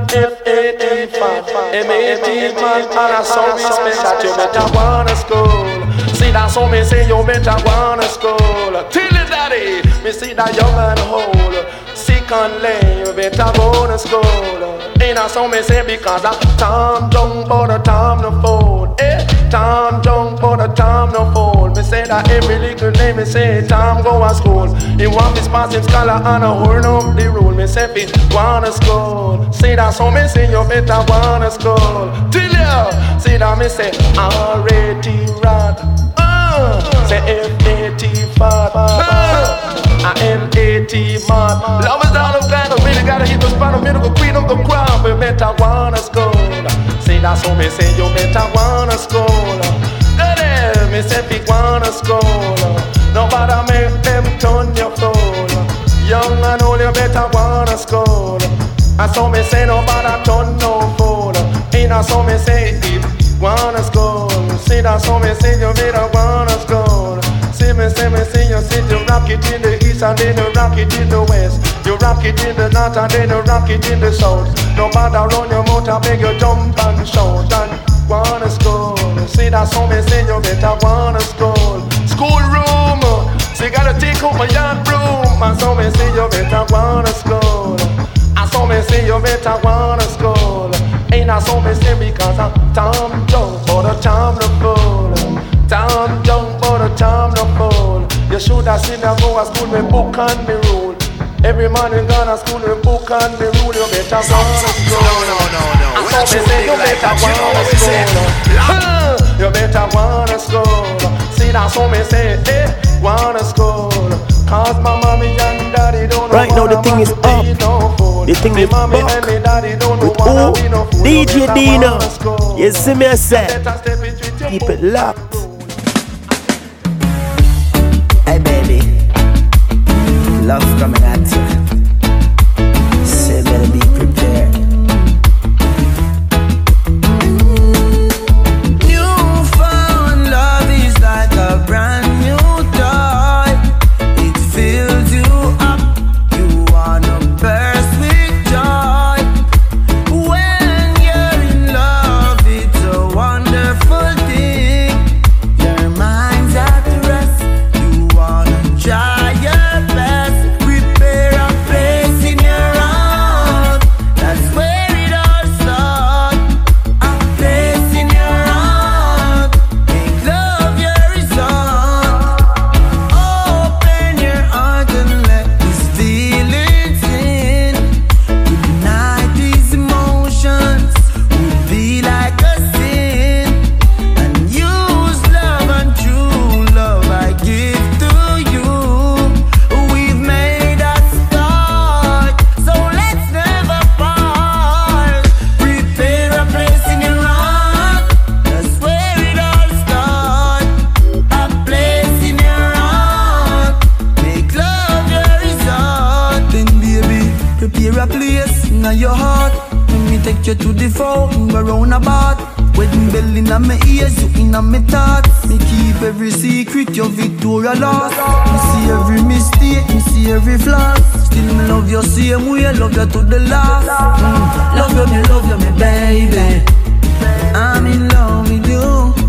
See that so me say you better wanna school Till it daddy Me see that young man hold Sick and lay you better go to school And that's so me say because that time don't for the time no fold Eh, time don't for the time no fold Me say that every little day me say time go to school. He want this passing scholar and a horn up the rule. Me say fi wanna school. See that so me say you better wanna school. Till you See that me say already rad uh, Say F-A-T fat. Uh, M-A-T mad Love is down the ground Really gotta hit the spot. Of middle queen the ground We better wanna school See that so me say you better wanna school Daddy, me say fi wanna school Nobody make them turn your fool Young and old you better wanna school I saw me say nobody turn no fool Ain't I saw me say if wanna school See that saw me say you better wanna school me say me see you see you rock it in the east and then you rock it in the west. You rock it in the north and then you rock it in the south. No matter run your and make you jump and shout and wanna school See that saw me say you better wanna school School room See gotta take out my yard broom And so me say you better wanna school I saw me say you better wanna school Ain't I saw me say because I'm Tom Jones. For the time to fool. Tom Jones. the time to fool You should have seen her go to school with book and the rule. Every man in Ghana school with book and the rule. You better wanna school No, no, no, no I saw me say you better wanna school You better wanna school See that so me say, eh, wanna school Cause my mommy and daddy don't know Right now the thing is up. The thing is back. With who? DJ Dino. You see me I say. Keep it locked. Baby, love coming at you. In my ears, you in my thoughts. Me keep every secret, your Victoria lost. Me see every mistake, me see every flaw. Still me love you same way, love you to the last. Mm. Love you, me love you, me baby. I'm in love with you.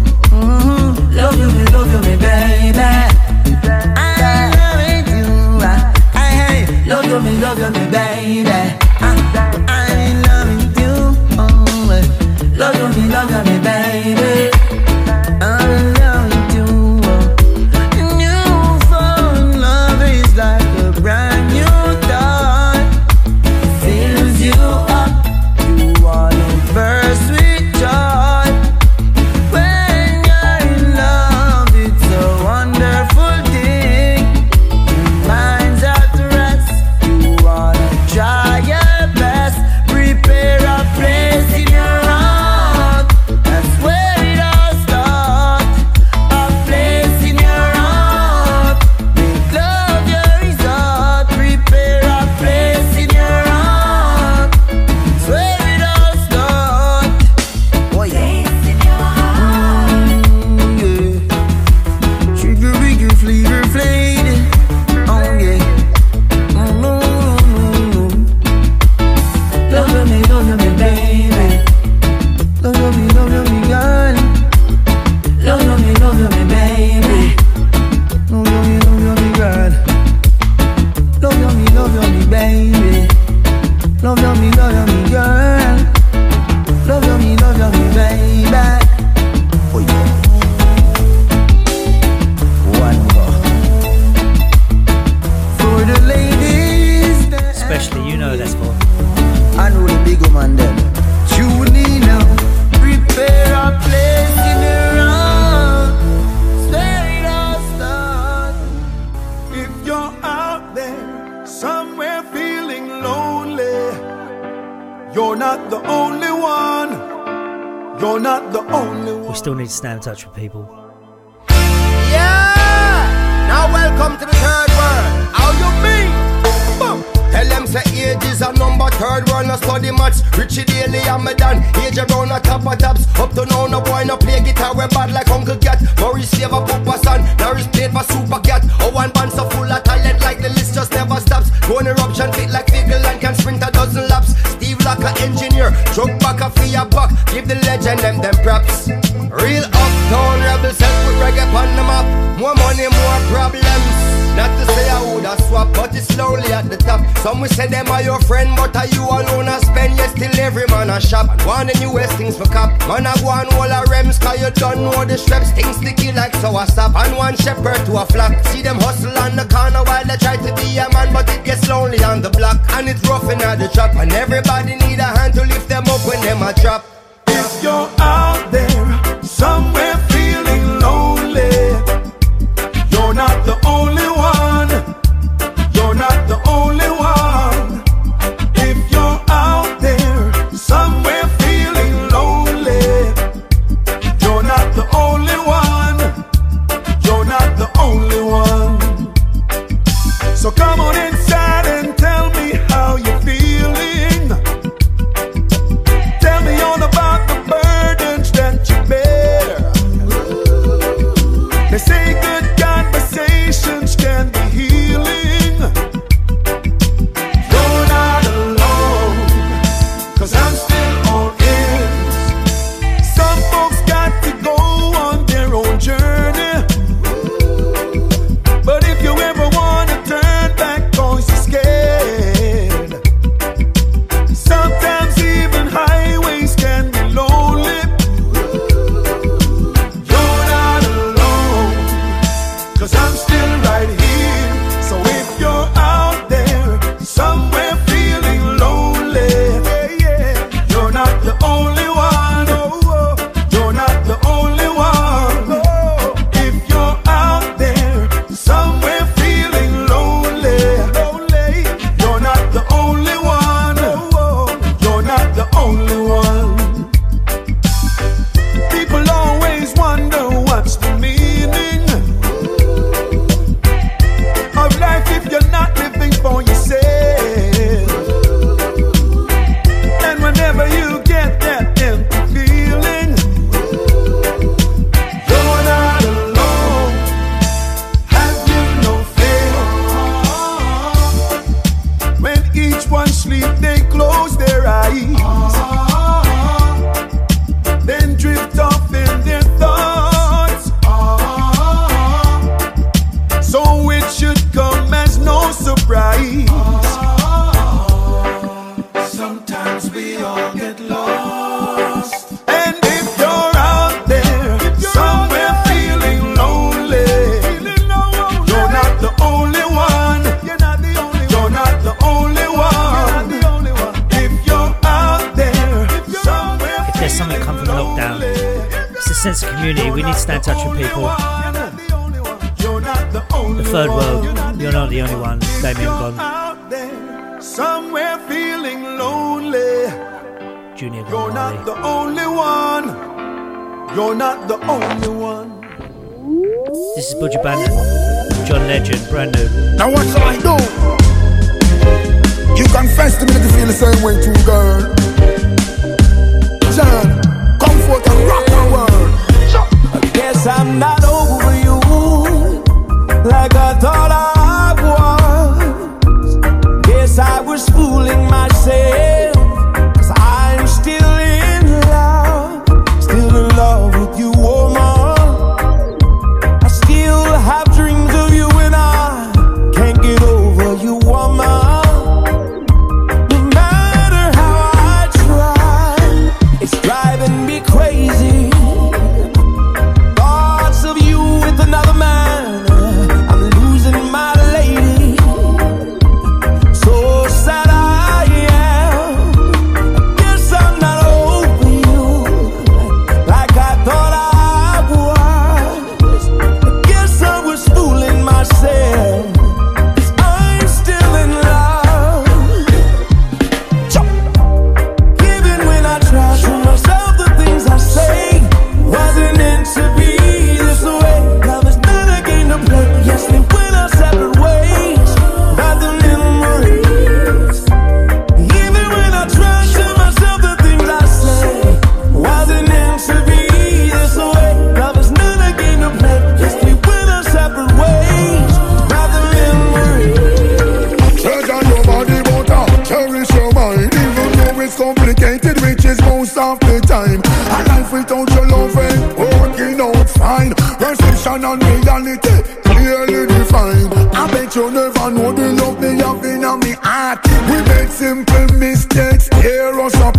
touch with people. one shepherd to a flock. See them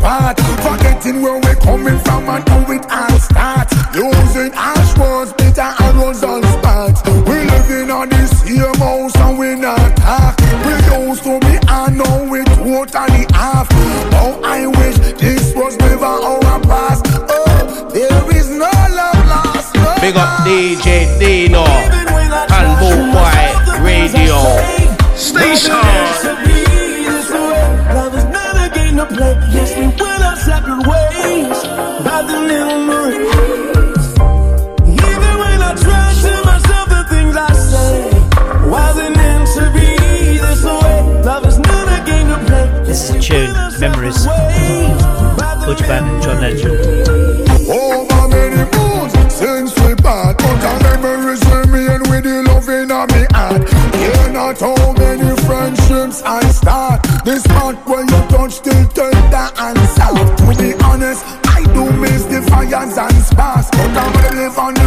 tear us apart. Forgetting where we're coming from and how it all starts. Using harsh words, bitter arrows and sparks. We living on this same house and we not talk. We used to be and now we totally off. Oh, I wish this was never our past. Oh, there is no love lost. No Big up DJ Dino and Boot Boy Radio Station. Band and John Legend. Over many moons since we part, but our memories remain with the love in me heart. Yeah, not how many friendships I start. This part where you touch till tender and soft. To be honest, I do miss the fires and sparks, but I may live on the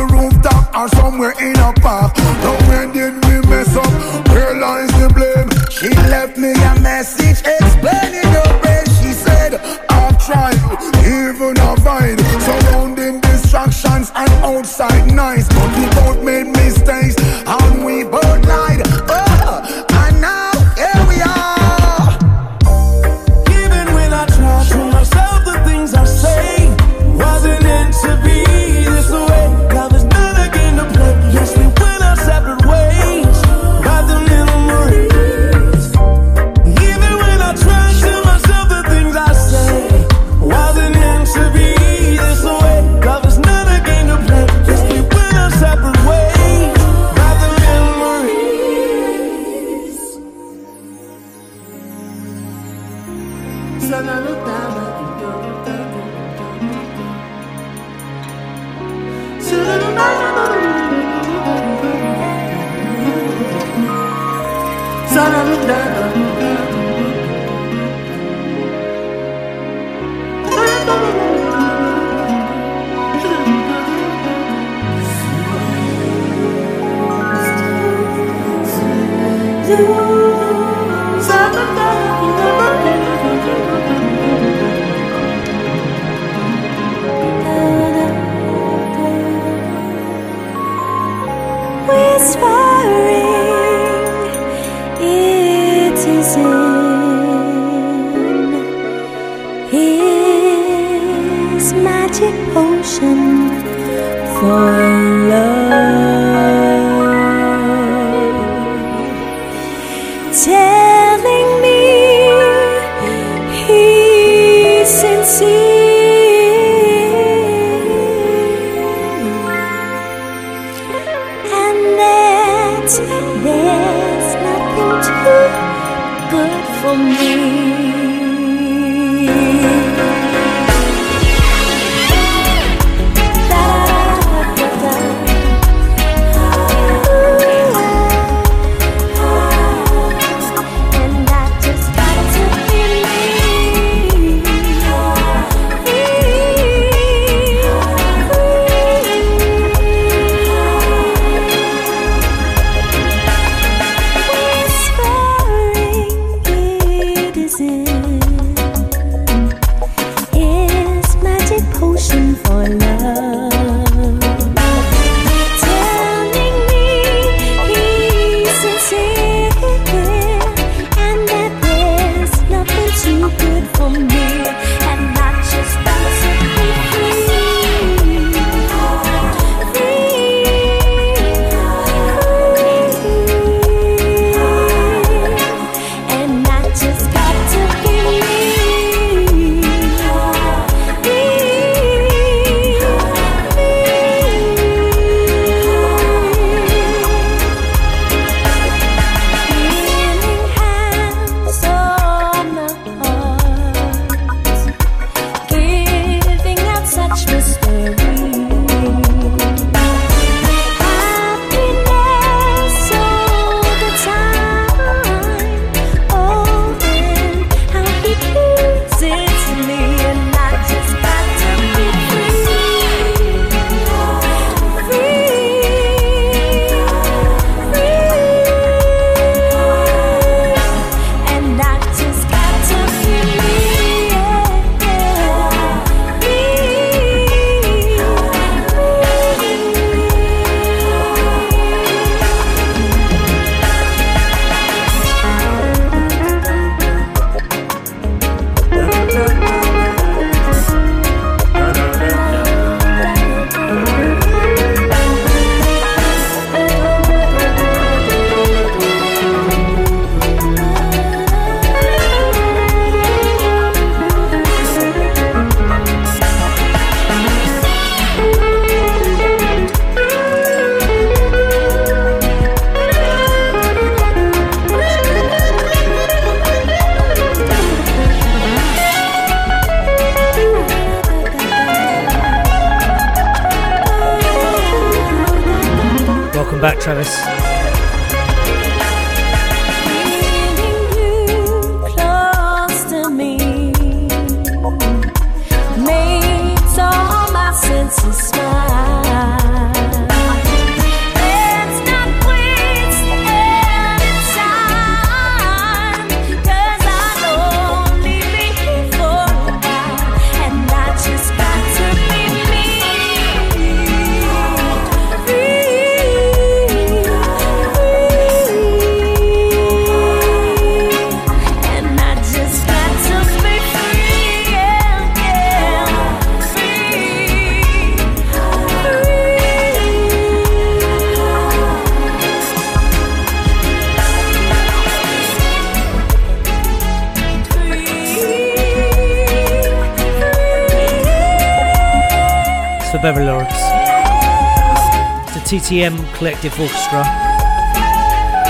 ATM Collective Orchestra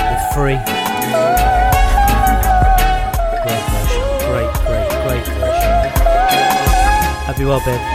with Free. Great version, great, great, great version. Happy well, babe.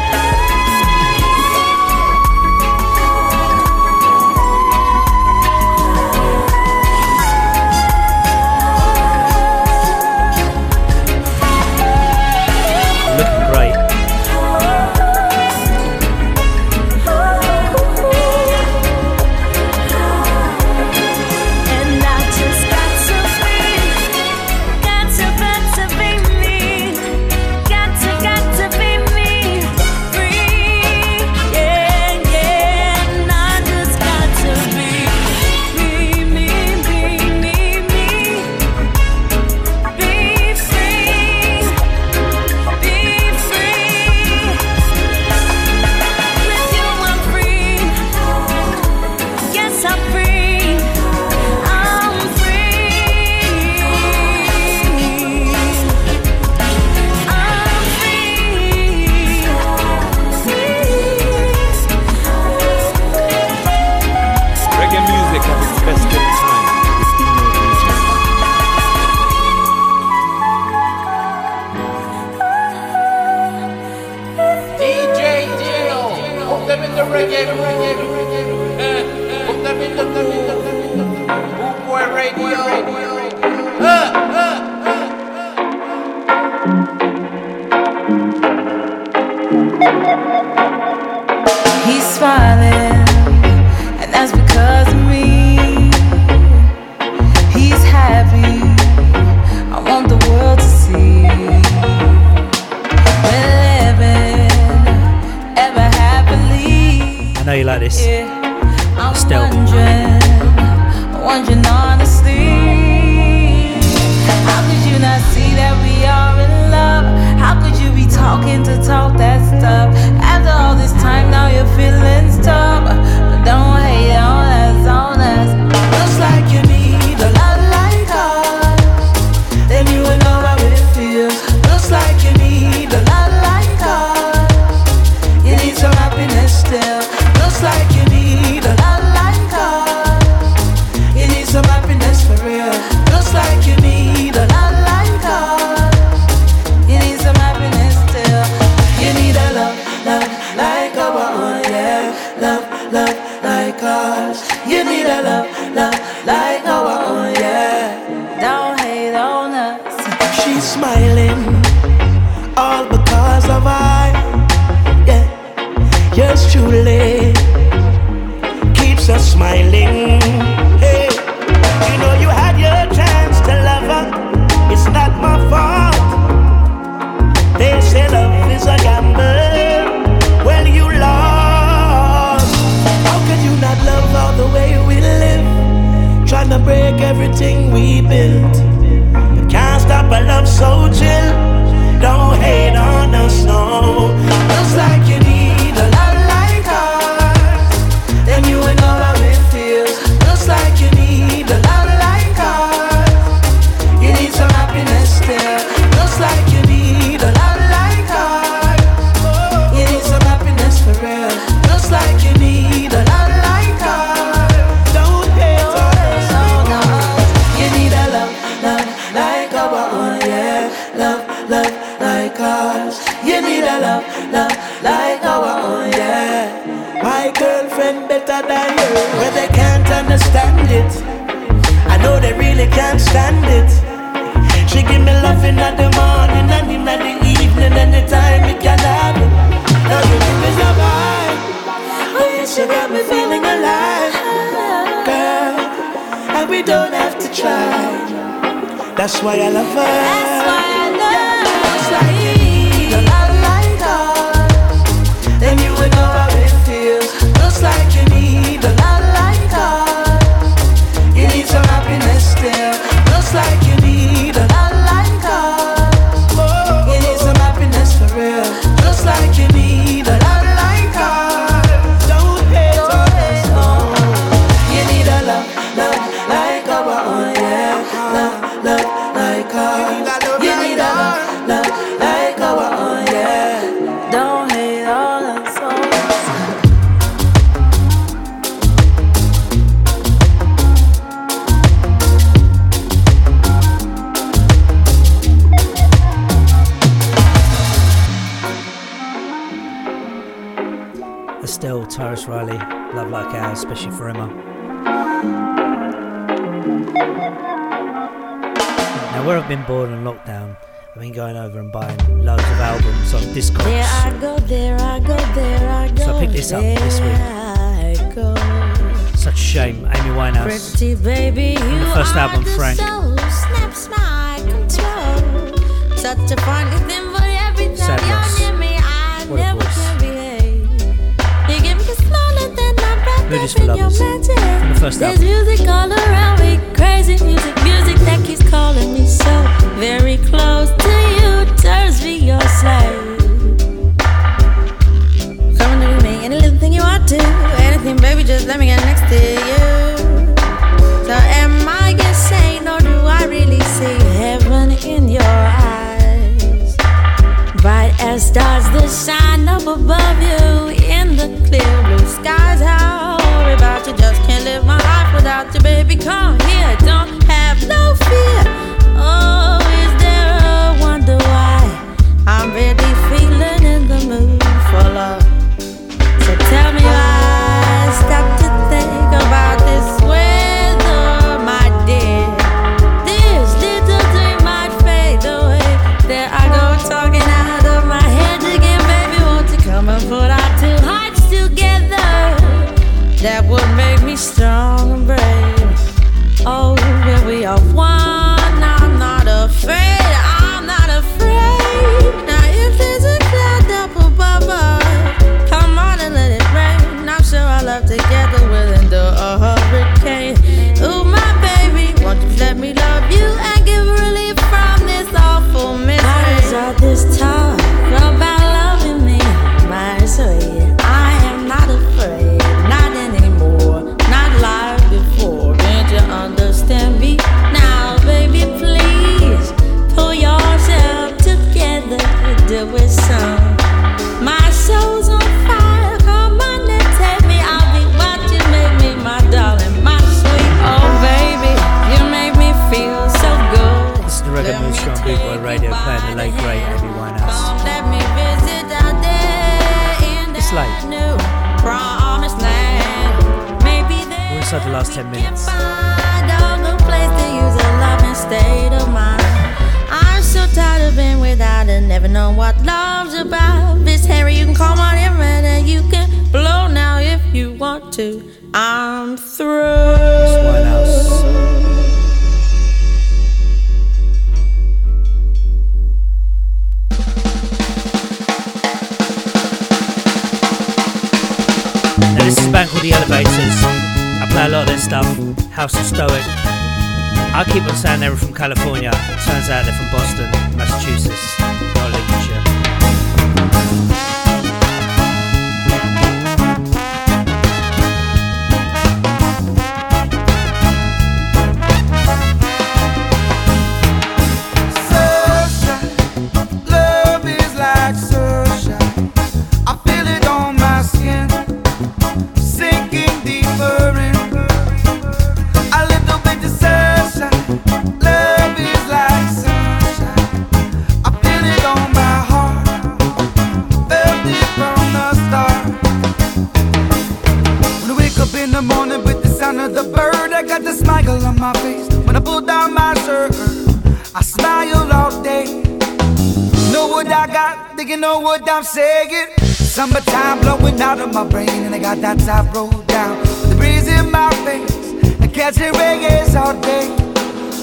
Know what I'm saying. Summertime blowing out of my brain, and I got that top rolled down. With the breeze in my face, and catching reggae's all day.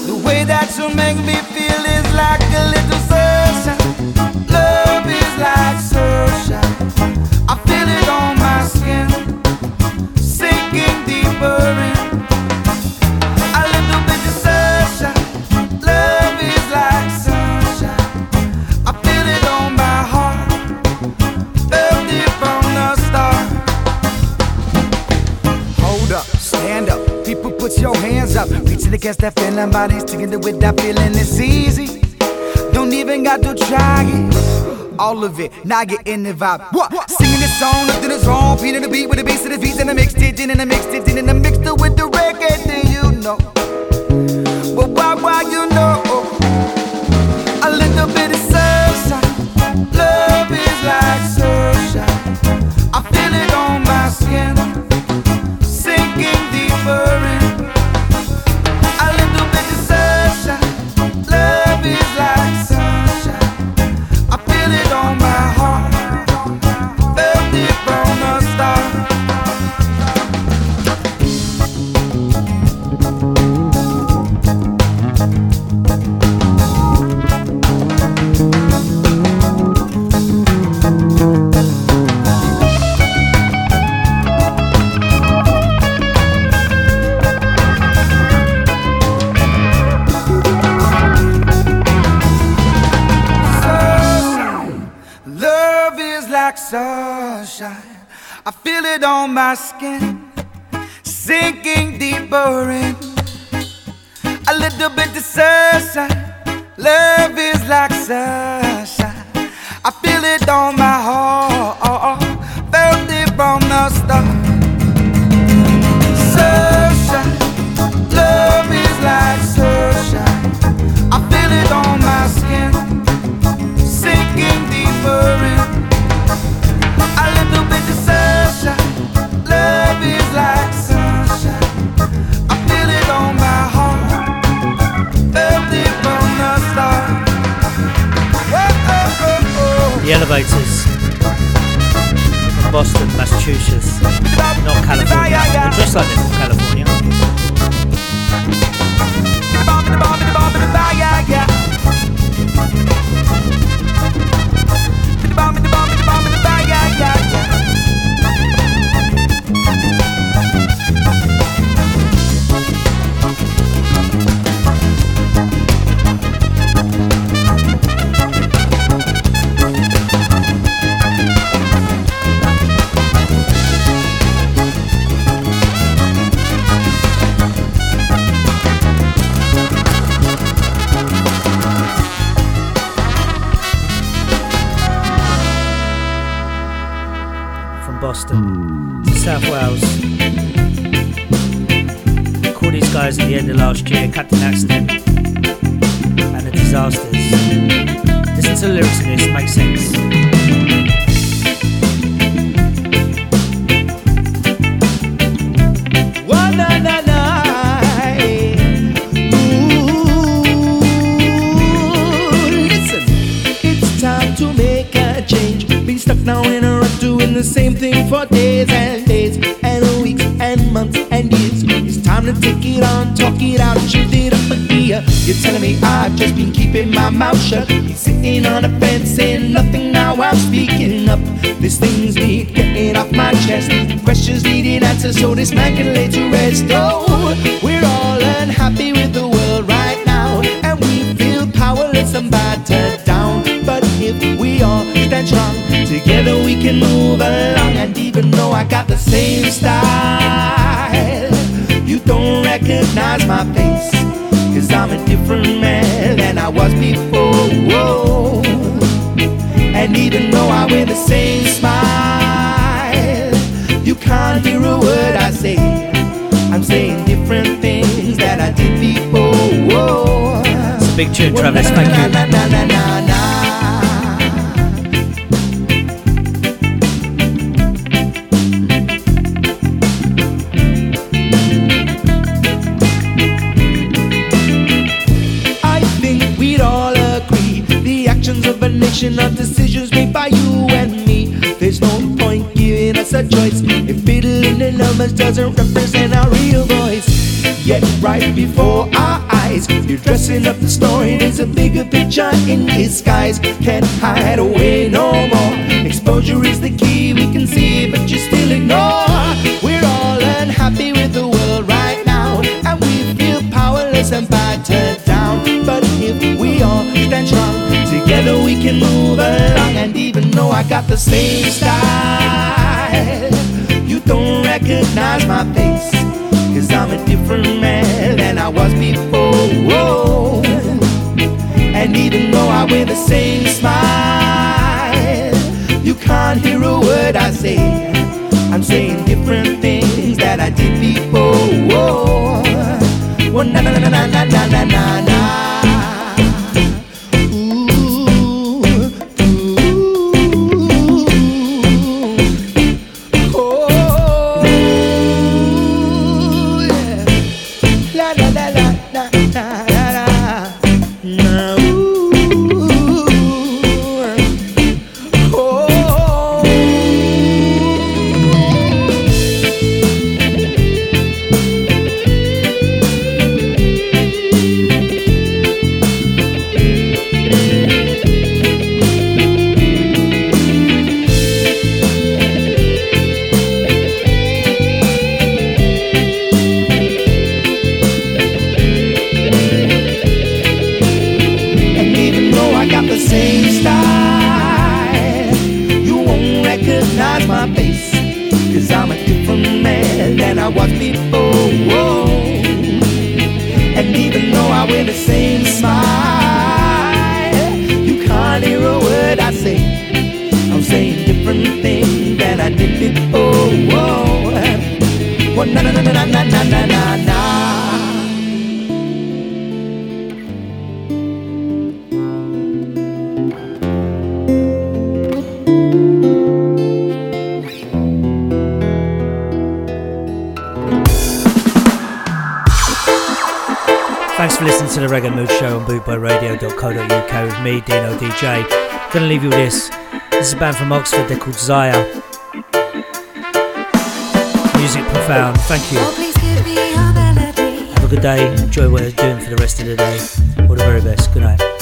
The way that you make me feel is like a little sunshine. Love is like sunshine. I feel it on against that feeling, bodies together with that feeling. It's easy, don't even got to try it. All of it, now get in the vibe. What? Singing this song, nothing is wrong. Beating the beat with the bass of the beats, and I mixed it in, and I mixed it in, and I mixed it with the reggae. Then you know, but why, why you know? A little bit of sunshine. Love is like sunshine. I feel it on my skin, to South Wales. Caught these guys at the end of last year, Captain Accident and the Disasters. Listen to the lyrics in this, makes sense. The same thing for days and days and weeks and months and years. It's time to take it on, talk it out, shift it up a gear. You're telling me I've just been keeping my mouth shut. Been sitting on the fence saying nothing. Now I'm speaking up. These things need getting off my chest. Questions needing answers so this man can lay to rest. Oh, we're all unhappy with the world right now, and we feel powerless and battered down. But if we all stand strong, together can move along. And even though I got the same style, you don't recognize my face. Cause I'm a different man than I was before. Whoa. And even though I wear the same smile, you can't hear a word I say. I'm saying different things that I did before. Whoa. It's a big tune, Travis. Thank you. Doesn't represent our real voice. Yet right before our eyes, you're dressing up the story. There's a bigger picture in disguise. Can't hide away no more. Exposure is the key. We can see, but you still ignore. We're all unhappy with the world right now, and we feel powerless and battered down. But if we all stand strong, together we can move along. And even though I got the same style, you don't recognize my face. Cause I'm a different man than I was before. And even though I wear the same smile, you can't hear a word I say. I'm saying different things that I did before. Na na na na na na na na na. Than I did before. Oh, oh. na na na na na na na na na. Thanks for listening to the Reggae Mood Show on bootboyradio.co.uk with me, Dino DJ. Gonna leave you with this. This is a band from Oxford, they're called Zaya. Profound, thank you. Have a good day, enjoy what you're doing for the rest of the day. All the very best, good night.